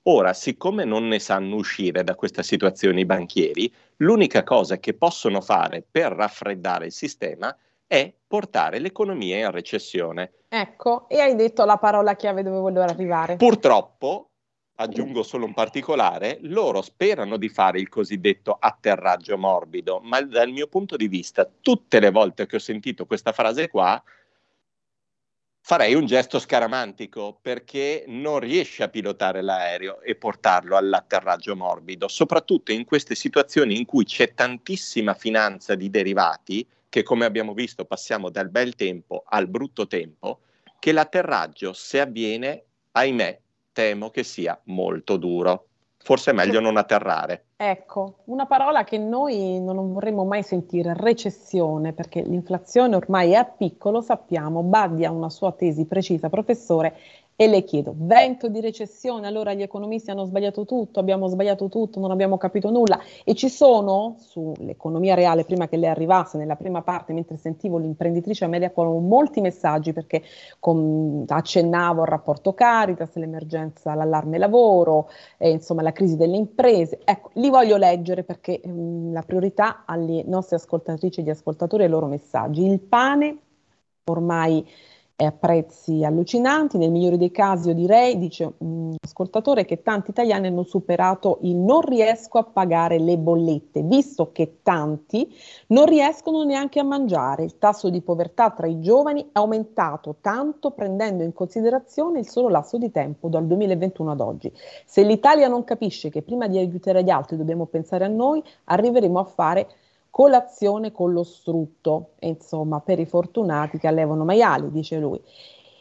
Ora, siccome non ne sanno uscire da questa situazione i banchieri, l'unica cosa che possono fare per raffreddare il sistema è portare l'economia in recessione. Ecco, e hai detto la parola chiave dove volevo arrivare. Purtroppo aggiungo solo un particolare, loro sperano di fare il cosiddetto atterraggio morbido, ma dal mio punto di vista, tutte le volte che ho sentito questa frase qua, farei un gesto scaramantico perché non riesce a pilotare l'aereo e portarlo all'atterraggio morbido, soprattutto in queste situazioni in cui c'è tantissima finanza di derivati, che come abbiamo visto passiamo dal bel tempo al brutto tempo, che l'atterraggio, se avviene, ahimè, temo che sia molto duro. Forse è meglio non atterrare. Ecco, una parola che noi non vorremmo mai sentire, recessione, perché l'inflazione ormai è a piccolo, sappiamo, Baddi ha una sua tesi precisa, professore, e le chiedo, vento di recessione, allora gli economisti hanno sbagliato tutto, abbiamo sbagliato tutto, non abbiamo capito nulla. E ci sono, sull'economia reale, prima che lei arrivasse, nella prima parte, mentre sentivo l'imprenditrice Amelia con molti messaggi, perché con, accennavo al rapporto Caritas, l'emergenza, l'allarme lavoro, eh, insomma la crisi delle imprese. Ecco, li voglio leggere perché mh, la priorità alle nostre ascoltatrici e ascoltatori e ai loro messaggi. Il pane ormai a prezzi allucinanti, nel migliore dei casi io direi, dice un ascoltatore, che tanti italiani hanno superato il non riesco a pagare le bollette, visto che tanti non riescono neanche a mangiare. Il tasso di povertà tra i giovani è aumentato tanto prendendo in considerazione il solo lasso di tempo dal 2021 ad oggi. Se l'Italia non capisce che prima di aiutare gli altri dobbiamo pensare a noi, arriveremo a fare colazione con lo strutto, insomma, per i fortunati che allevano maiali, dice lui.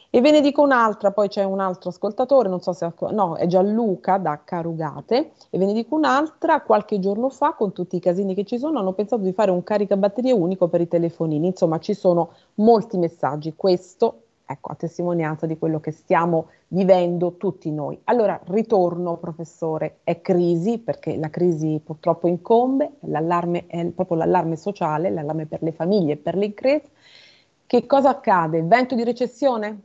E ve ne dico un'altra, poi c'è un altro ascoltatore, non so se no, è Gianluca da Carugate, e ve ne dico un'altra, qualche giorno fa, con tutti i casini che ci sono, hanno pensato di fare un caricabatterie unico per i telefonini, insomma ci sono molti messaggi, questo ecco, a testimonianza di quello che stiamo vivendo tutti noi. Allora, ritorno, professore, è crisi, perché la crisi purtroppo incombe, l'allarme è proprio l'allarme sociale, l'allarme per le famiglie e per le imprese. Che cosa accade? Vento di recessione?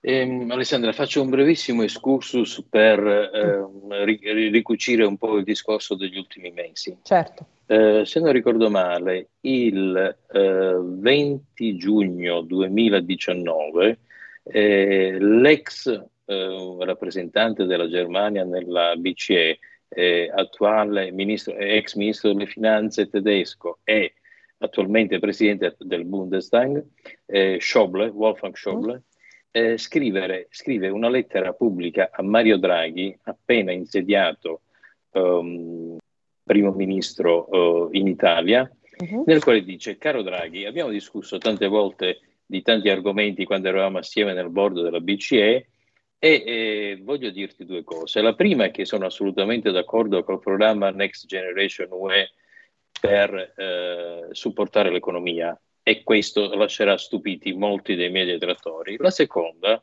Eh, Alessandra, faccio un brevissimo excursus per eh, ricucire un po' il discorso degli ultimi mesi. Certo. Eh, se non ricordo male, il 20 eh, giugno 2019 eh, l'ex eh, rappresentante della Germania nella BCE, attuale ministro, ex ministro delle finanze tedesco e attualmente presidente del Bundestag, Schäuble, Wolfgang Schäuble, eh, scrivere, scrive una lettera pubblica a Mario Draghi, appena insediato um, primo ministro uh, in Italia, uh-huh. nel quale dice, caro Draghi, abbiamo discusso tante volte di tanti argomenti quando eravamo assieme nel bordo della BCE e eh, voglio dirti due cose. La prima è che sono assolutamente d'accordo col programma Next Generation UE per eh, supportare l'economia e questo lascerà stupiti molti dei miei detrattori. La seconda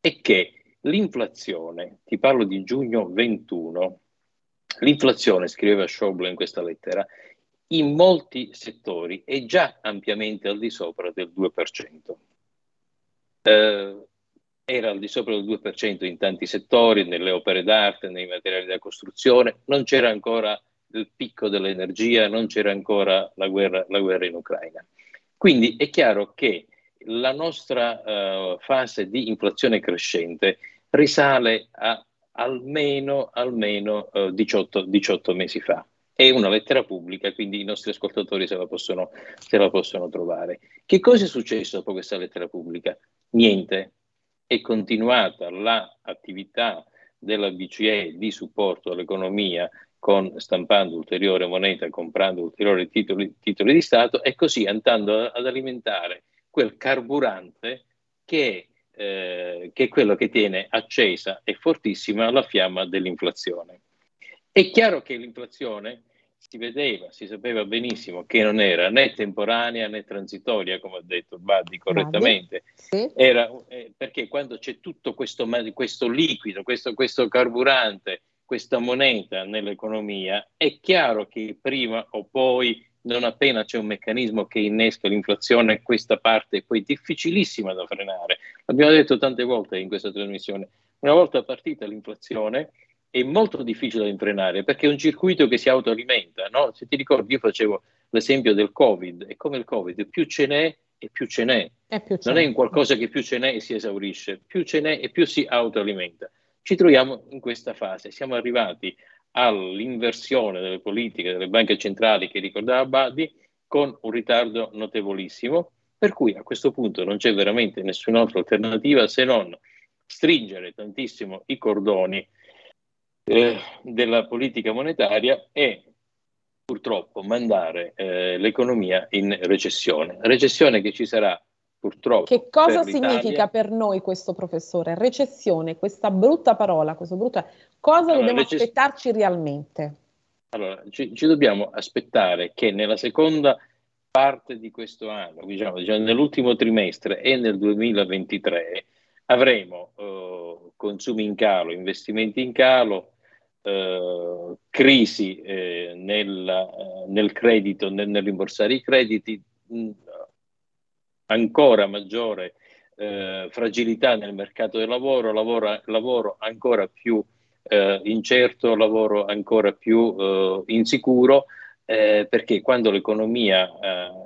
è che l'inflazione, ti parlo di giugno 21, l'inflazione, scriveva Schauble in questa lettera, in molti settori è già ampiamente al di sopra del 2%. Eh, era al di sopra del 2% in tanti settori, nelle opere d'arte, nei materiali da costruzione, non c'era ancora il picco dell'energia, non c'era ancora la guerra, la guerra in Ucraina. Quindi è chiaro che la nostra uh, fase di inflazione crescente risale a almeno, almeno uh, 18, 18, mesi fa. È una lettera pubblica, quindi i nostri ascoltatori se la, possono, se la possono trovare. Che cosa è successo dopo questa lettera pubblica? Niente. È continuata l'attività della BCE di supporto all'economia con, stampando ulteriore moneta, comprando ulteriori titoli, titoli di Stato e così andando ad alimentare quel carburante che, eh, che è quello che tiene accesa e fortissima la fiamma dell'inflazione. È chiaro che l'inflazione si vedeva, si sapeva benissimo che non era né temporanea né transitoria, come ha detto Baddi correttamente, sì. era, eh, perché quando c'è tutto questo, questo liquido, questo, questo carburante questa moneta nell'economia, è chiaro che prima o poi, non appena c'è un meccanismo che innesca l'inflazione, questa parte è poi difficilissima da frenare. L'abbiamo detto tante volte in questa trasmissione. Una volta partita l'inflazione è molto difficile da frenare perché è un circuito che si autoalimenta. No? Se ti ricordi, io facevo l'esempio del Covid e come il Covid, più ce n'è e più ce n'è. Più ce non è un qualcosa che più ce n'è e si esaurisce, più ce n'è e più si autoalimenta ci troviamo in questa fase. Siamo arrivati all'inversione delle politiche delle banche centrali che ricordava Badi con un ritardo notevolissimo, per cui a questo punto non c'è veramente nessun'altra alternativa se non stringere tantissimo i cordoni eh, della politica monetaria e purtroppo mandare eh, l'economia in recessione. Recessione che ci sarà purtroppo. Che cosa per significa per noi questo professore? Recessione, questa brutta parola, questo brutto... cosa allora, dobbiamo recess... aspettarci realmente? Allora, ci, ci, dobbiamo aspettare che nella seconda parte di questo anno, diciamo, diciamo nell'ultimo trimestre e nel 2023, avremo uh, consumi in calo, investimenti in calo, uh, crisi eh, nel, uh, nel, credito, nel, nel, rimborsare i crediti, mh, ancora maggiore fragilità nel mercato del lavoro, lavoro, lavoro ancora più incerto, lavoro ancora più insicuro, perché quando l'economia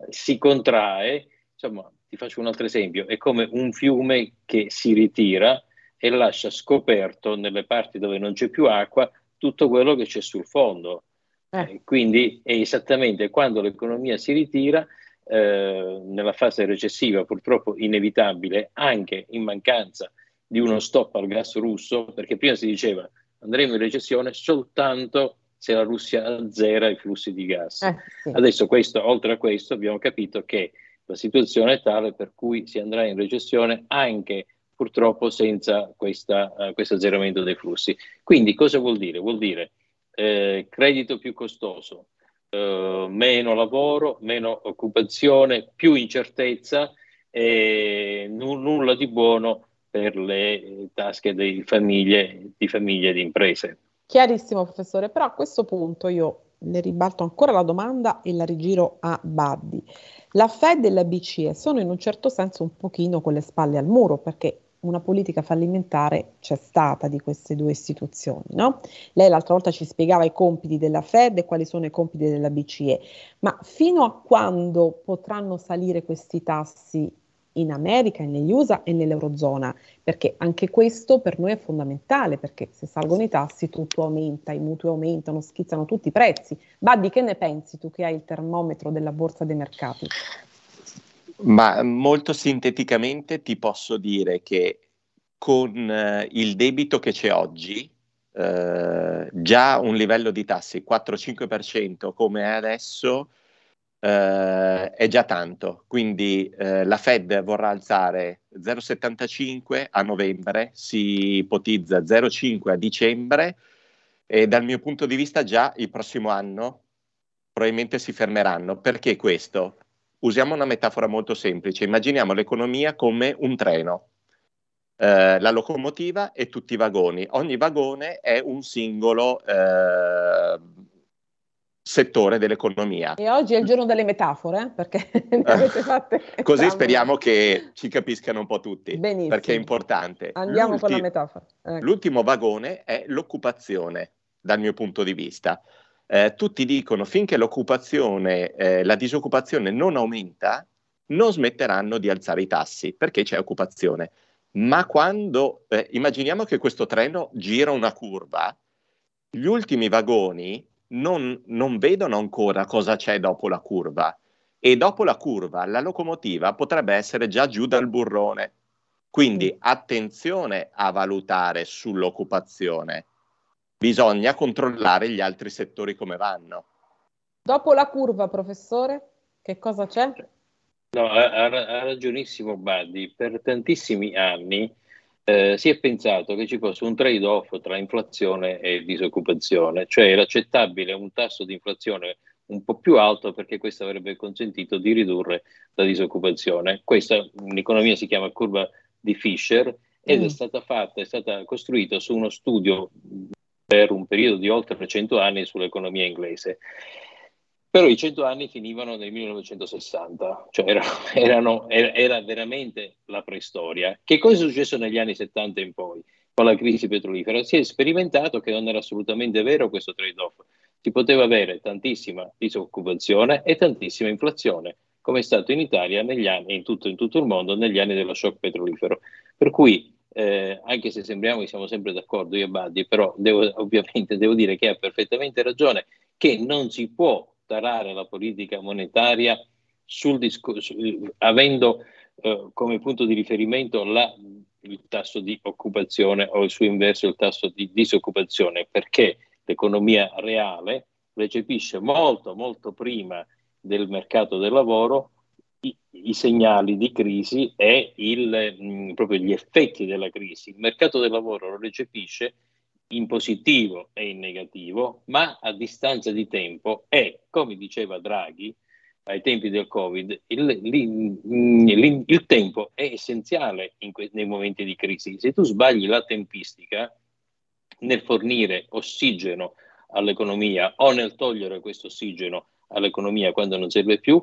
si contrae, insomma, ti faccio un altro esempio, è come un fiume che si ritira e lascia scoperto nelle parti dove non c'è più acqua tutto quello che c'è sul fondo. Eh. Quindi è esattamente quando l'economia si ritira, eh, nella fase recessiva purtroppo inevitabile, anche in mancanza di uno stop al gas russo, perché prima si diceva andremo in recessione soltanto se la Russia azzera i flussi di gas. Eh, sì. Adesso questo, oltre a questo abbiamo capito che la situazione è tale per cui si andrà in recessione anche purtroppo senza questa, uh, questo azzeramento dei flussi. Quindi cosa vuol dire? Vuol dire eh, credito più costoso, eh, meno lavoro, meno occupazione, più incertezza e n- nulla di buono per le tasche di famiglie, di famiglie e di imprese. Chiarissimo professore, però a questo punto io le ribalto ancora la domanda e la rigiro a Baddi. La Fed e la BCE sono in un certo senso un pochino con le spalle al muro perché una politica fallimentare c'è stata di queste due istituzioni. No? Lei l'altra volta ci spiegava i compiti della Fed e quali sono i compiti della BCE, ma fino a quando potranno salire questi tassi in America, negli USA e nell'Eurozona, perché anche questo per noi è fondamentale, perché se salgono i tassi tutto aumenta, i mutui aumentano, schizzano tutti i prezzi. Baddi, che ne pensi tu che hai il termometro della borsa dei mercati? Ma molto sinteticamente ti posso dire che con eh, il debito che c'è oggi, eh, già un livello di tassi 4-5% come è adesso, eh, è già tanto. Quindi eh, la Fed vorrà alzare 0,75 a novembre, si ipotizza 0,5 a dicembre e dal mio punto di vista già il prossimo anno probabilmente si fermeranno. Perché questo? Usiamo una metafora molto semplice, immaginiamo l'economia come un treno. Eh, la locomotiva e tutti i vagoni. Ogni vagone è un singolo eh, settore dell'economia. E oggi è il giorno delle metafore, perché ne avete fatte. Così speriamo che ci capiscano un po' tutti, Benissimo. perché è importante. Andiamo L'ulti- con la metafora. Ecco. L'ultimo vagone è l'occupazione, dal mio punto di vista. Eh, tutti dicono finché l'occupazione, eh, la disoccupazione non aumenta, non smetteranno di alzare i tassi, perché c'è occupazione. Ma quando, eh, immaginiamo che questo treno gira una curva, gli ultimi vagoni non, non vedono ancora cosa c'è dopo la curva e dopo la curva la locomotiva potrebbe essere già giù dal burrone. Quindi attenzione a valutare sull'occupazione. Bisogna controllare gli altri settori come vanno. Dopo la curva, professore, che cosa c'è? No, ha, ha ragionissimo Buddy. Per tantissimi anni eh, si è pensato che ci fosse un trade-off tra inflazione e disoccupazione, cioè era accettabile un tasso di inflazione un po' più alto perché questo avrebbe consentito di ridurre la disoccupazione. Questa in economia si chiama curva di Fisher ed mm. è stata fatta, è stata costruita su uno studio per un periodo di oltre 100 anni sull'economia inglese. Però i 100 anni finivano nel 1960, cioè erano, erano, era veramente la preistoria. Che cosa è successo negli anni 70 in poi, con la crisi petrolifera? Si è sperimentato che non era assolutamente vero questo trade-off. Si poteva avere tantissima disoccupazione e tantissima inflazione, come è stato in Italia negli anni, in tutto, in tutto il mondo, negli anni dello shock petrolifero. Per cui, eh, anche se sembriamo che siamo sempre d'accordo io e Buddy, però devo, ovviamente devo dire che ha perfettamente ragione, che non si può tarare la politica monetaria sul discorso, avendo eh, come punto di riferimento la, il tasso di occupazione o il suo inverso il tasso di disoccupazione, perché l'economia reale recepisce molto, molto prima del mercato del lavoro i, segnali di crisi e il, mh, proprio gli effetti della crisi. Il mercato del lavoro lo recepisce in positivo e in negativo, ma a distanza di tempo e, come diceva Draghi, ai tempi del Covid, il, il, il tempo è essenziale que- nei momenti di crisi. Se tu sbagli la tempistica nel fornire ossigeno all'economia o nel togliere questo ossigeno all'economia quando non serve più,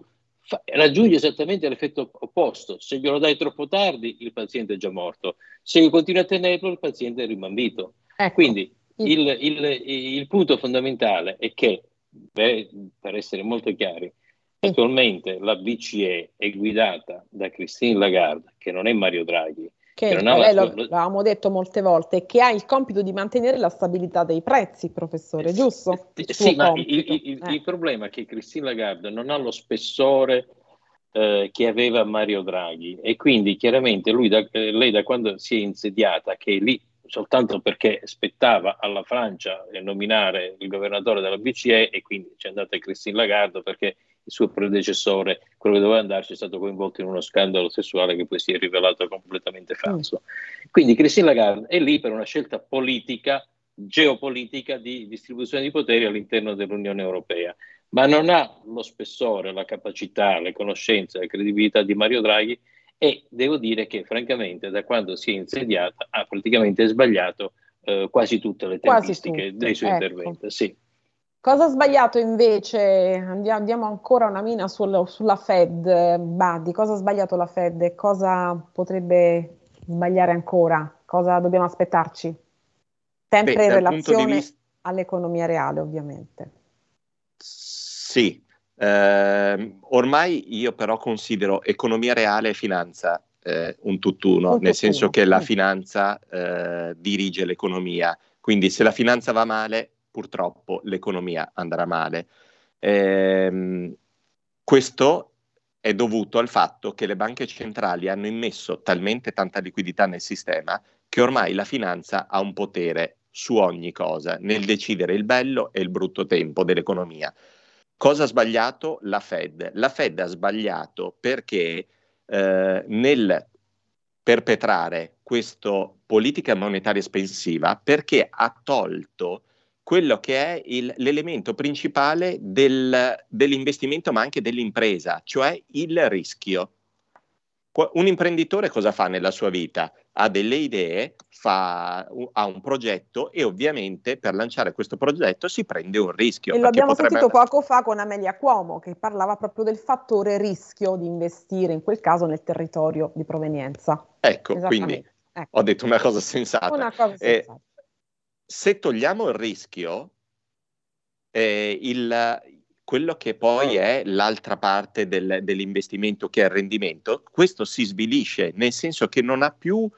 raggiunge esattamente l'effetto opposto. Se glielo dai troppo tardi, il paziente è già morto. Se continui a tenerlo, il paziente è rimambito. Ecco. Quindi il, il, il, punto fondamentale è che, beh, per essere molto chiari, attualmente la BCE è guidata da Christine Lagarde, che non è Mario Draghi. Che, che non eh, lo, l'avevamo detto molte volte, che ha il compito di mantenere la stabilità dei prezzi, professore, giusto? Il sì, ma il, il, eh. il, problema è che Christine Lagarde non ha lo spessore eh, che aveva Mario Draghi e quindi chiaramente lui da, eh, lei da quando si è insediata, che è lì soltanto perché spettava alla Francia nominare il governatore della BCE e quindi c'è andata Christine Lagarde perché il suo predecessore, quello che doveva andarci, è stato coinvolto in uno scandalo sessuale che poi si è rivelato completamente falso. Quindi Christine Lagarde è lì per una scelta politica, geopolitica di distribuzione di poteri all'interno dell'Unione Europea, ma non ha lo spessore, la capacità, le conoscenze, la credibilità di Mario Draghi e devo dire che francamente da quando si è insediata ha praticamente sbagliato eh, quasi tutte le tempistiche dei suoi ecco. interventi. Sì. Cosa ha sbagliato invece? Andiamo, diamo ancora una mina sul, sulla Fed. Badi, cosa ha sbagliato la Fed e cosa potrebbe sbagliare ancora? Cosa dobbiamo aspettarci? Sempre Beh, in relazione vista... all'economia reale, ovviamente. Sì, eh, ormai io però considero economia reale e finanza eh, un tutt'uno, un nel senso che la finanza eh, dirige l'economia. Quindi se la finanza va male, purtroppo l'economia andrà male. Eh, questo è dovuto al fatto che le banche centrali hanno immesso talmente tanta liquidità nel sistema che ormai la finanza ha un potere su ogni cosa, nel decidere il bello e il brutto tempo dell'economia. Cosa ha sbagliato la Fed? La Fed ha sbagliato perché eh, nel perpetrare questa politica monetaria espansiva, perché ha tolto quello che è il, l'elemento principale del, dell'investimento ma anche dell'impresa, cioè il rischio. Un imprenditore cosa fa nella sua vita? Ha delle idee, fa, ha un progetto e ovviamente per lanciare questo progetto si prende un rischio. E lo abbiamo potrebbe... sentito poco fa con Amelia Cuomo che parlava proprio del fattore rischio di investire in quel caso nel territorio di provenienza. Ecco, quindi ecco. ho detto una cosa sensata. Una cosa sensata. Eh, se togliamo il rischio, eh, il, quello che poi è l'altra parte del, dell'investimento che è il rendimento, questo si svilisce, nel senso che non ha più,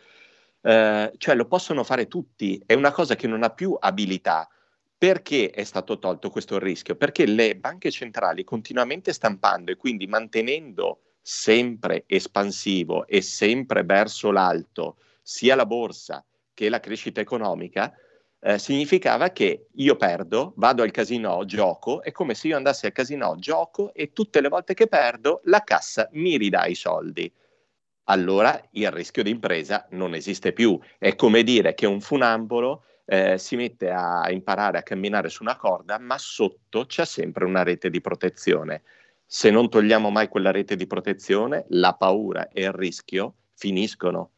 eh, cioè lo possono fare tutti, è una cosa che non ha più abilità. Perché è stato tolto questo rischio? Perché le banche centrali continuamente stampando e quindi mantenendo sempre espansivo e sempre verso l'alto sia la borsa che la crescita economica, eh, significava che io perdo, vado al casino, gioco, è come se io andassi al casino, gioco e tutte le volte che perdo la cassa mi ridà i soldi. Allora il rischio d'impresa non esiste più. È come dire che un funambolo eh, si mette a imparare a camminare su una corda, ma sotto c'è sempre una rete di protezione. Se non togliamo mai quella rete di protezione, la paura e il rischio finiscono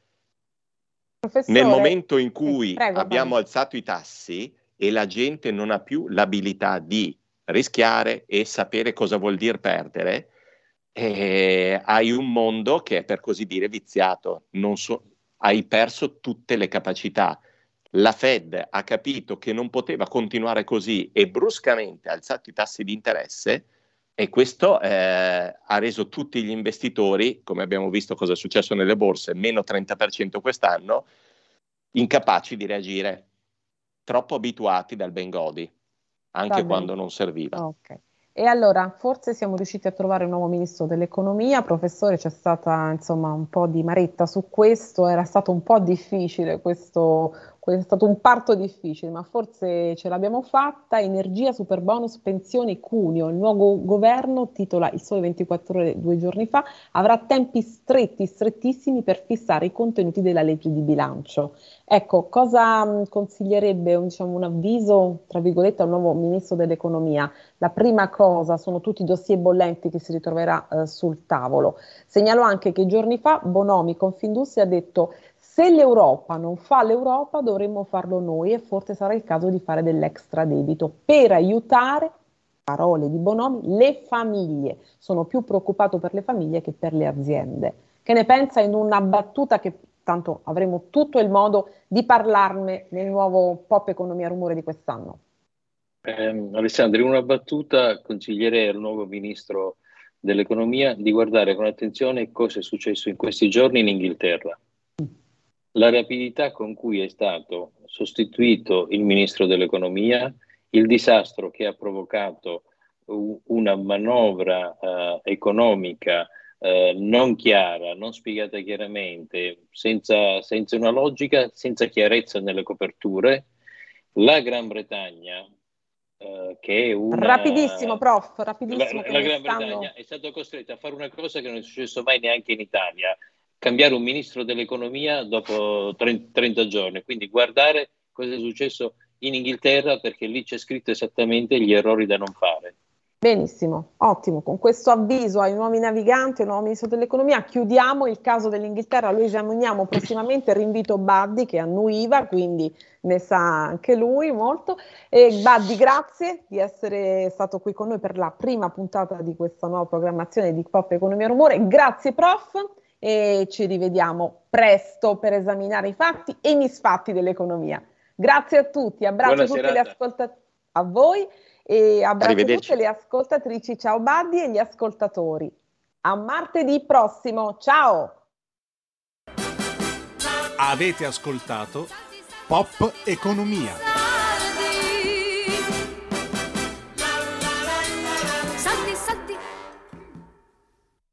Professore, Nel momento in cui prego, abbiamo vai. alzato i tassi e la gente non ha più l'abilità di rischiare e sapere cosa vuol dire perdere, eh, hai un mondo che è per così dire viziato, so, hai perso tutte le capacità. La Fed ha capito che non poteva continuare così e bruscamente ha alzato i tassi di interesse e questo eh, ha reso tutti gli investitori, come abbiamo visto cosa è successo nelle borse, meno 30% quest'anno, incapaci di reagire, troppo abituati dal Bengodi, anche quando non serviva. Okay. E allora, forse siamo riusciti a trovare un nuovo ministro dell'economia. Professore, c'è stata insomma un po' di maretta su questo, era stato un po' difficile questo, è stato un parto difficile, ma forse ce l'abbiamo fatta. Energia, super bonus, pensioni, cuneo. Il nuovo governo, titola Il Sole 24 ore due giorni fa, avrà tempi stretti, strettissimi per fissare i contenuti della legge di bilancio. Ecco, cosa mm, consiglierebbe diciamo, un avviso, tra virgolette, al nuovo ministro dell'economia? La prima cosa sono tutti i dossier bollenti che si ritroverà eh, sul tavolo. Segnalo anche che giorni fa Bonomi, Confindustria, ha detto se l'Europa non fa l'Europa dovremmo farlo noi e forse sarà il caso di fare dell'extra debito per aiutare, parole di Bonomi, le famiglie. Sono più preoccupato per le famiglie che per le aziende. Che ne pensa in una battuta che tanto avremo tutto il modo di parlarne nel nuovo Pop Economia Rumore di quest'anno? Eh, Alessandro, in una battuta consiglierei al nuovo ministro dell'economia di guardare con attenzione cosa è successo in questi giorni in Inghilterra la rapidità con cui è stato sostituito il ministro dell'economia, il disastro che ha provocato una manovra uh, economica uh, non chiara, non spiegata chiaramente, senza, senza, una logica, senza chiarezza nelle coperture. La Gran Bretagna, uh, che è una... Rapidissimo, prof, rapidissimo. La, la Gran stanno... Bretagna è stata costretta a fare una cosa che non è successo mai neanche in Italia, cambiare un ministro dell'economia dopo 30 giorni, quindi guardare cosa è successo in Inghilterra perché lì c'è scritto esattamente gli errori da non fare. Benissimo, ottimo. Con questo avviso ai nuovi naviganti, al nuovo ministro dell'economia, chiudiamo il caso dell'Inghilterra. Lo esaminiamo prossimamente. Rinvito Buddy che annuiva, quindi ne sa anche lui molto. E Buddy, grazie di essere stato qui con noi per la prima puntata di questa nuova programmazione di Pop Economia Rumore. Grazie, prof e ci rivediamo presto per esaminare i fatti e i misfatti dell'economia. Grazie a tutti, abbraccio Buona tutte serata. le ascoltatrici, a voi e abbraccio tutte le ascoltatrici, ciao Buddy e gli ascoltatori. A martedì prossimo, ciao! Avete ascoltato Pop Economia.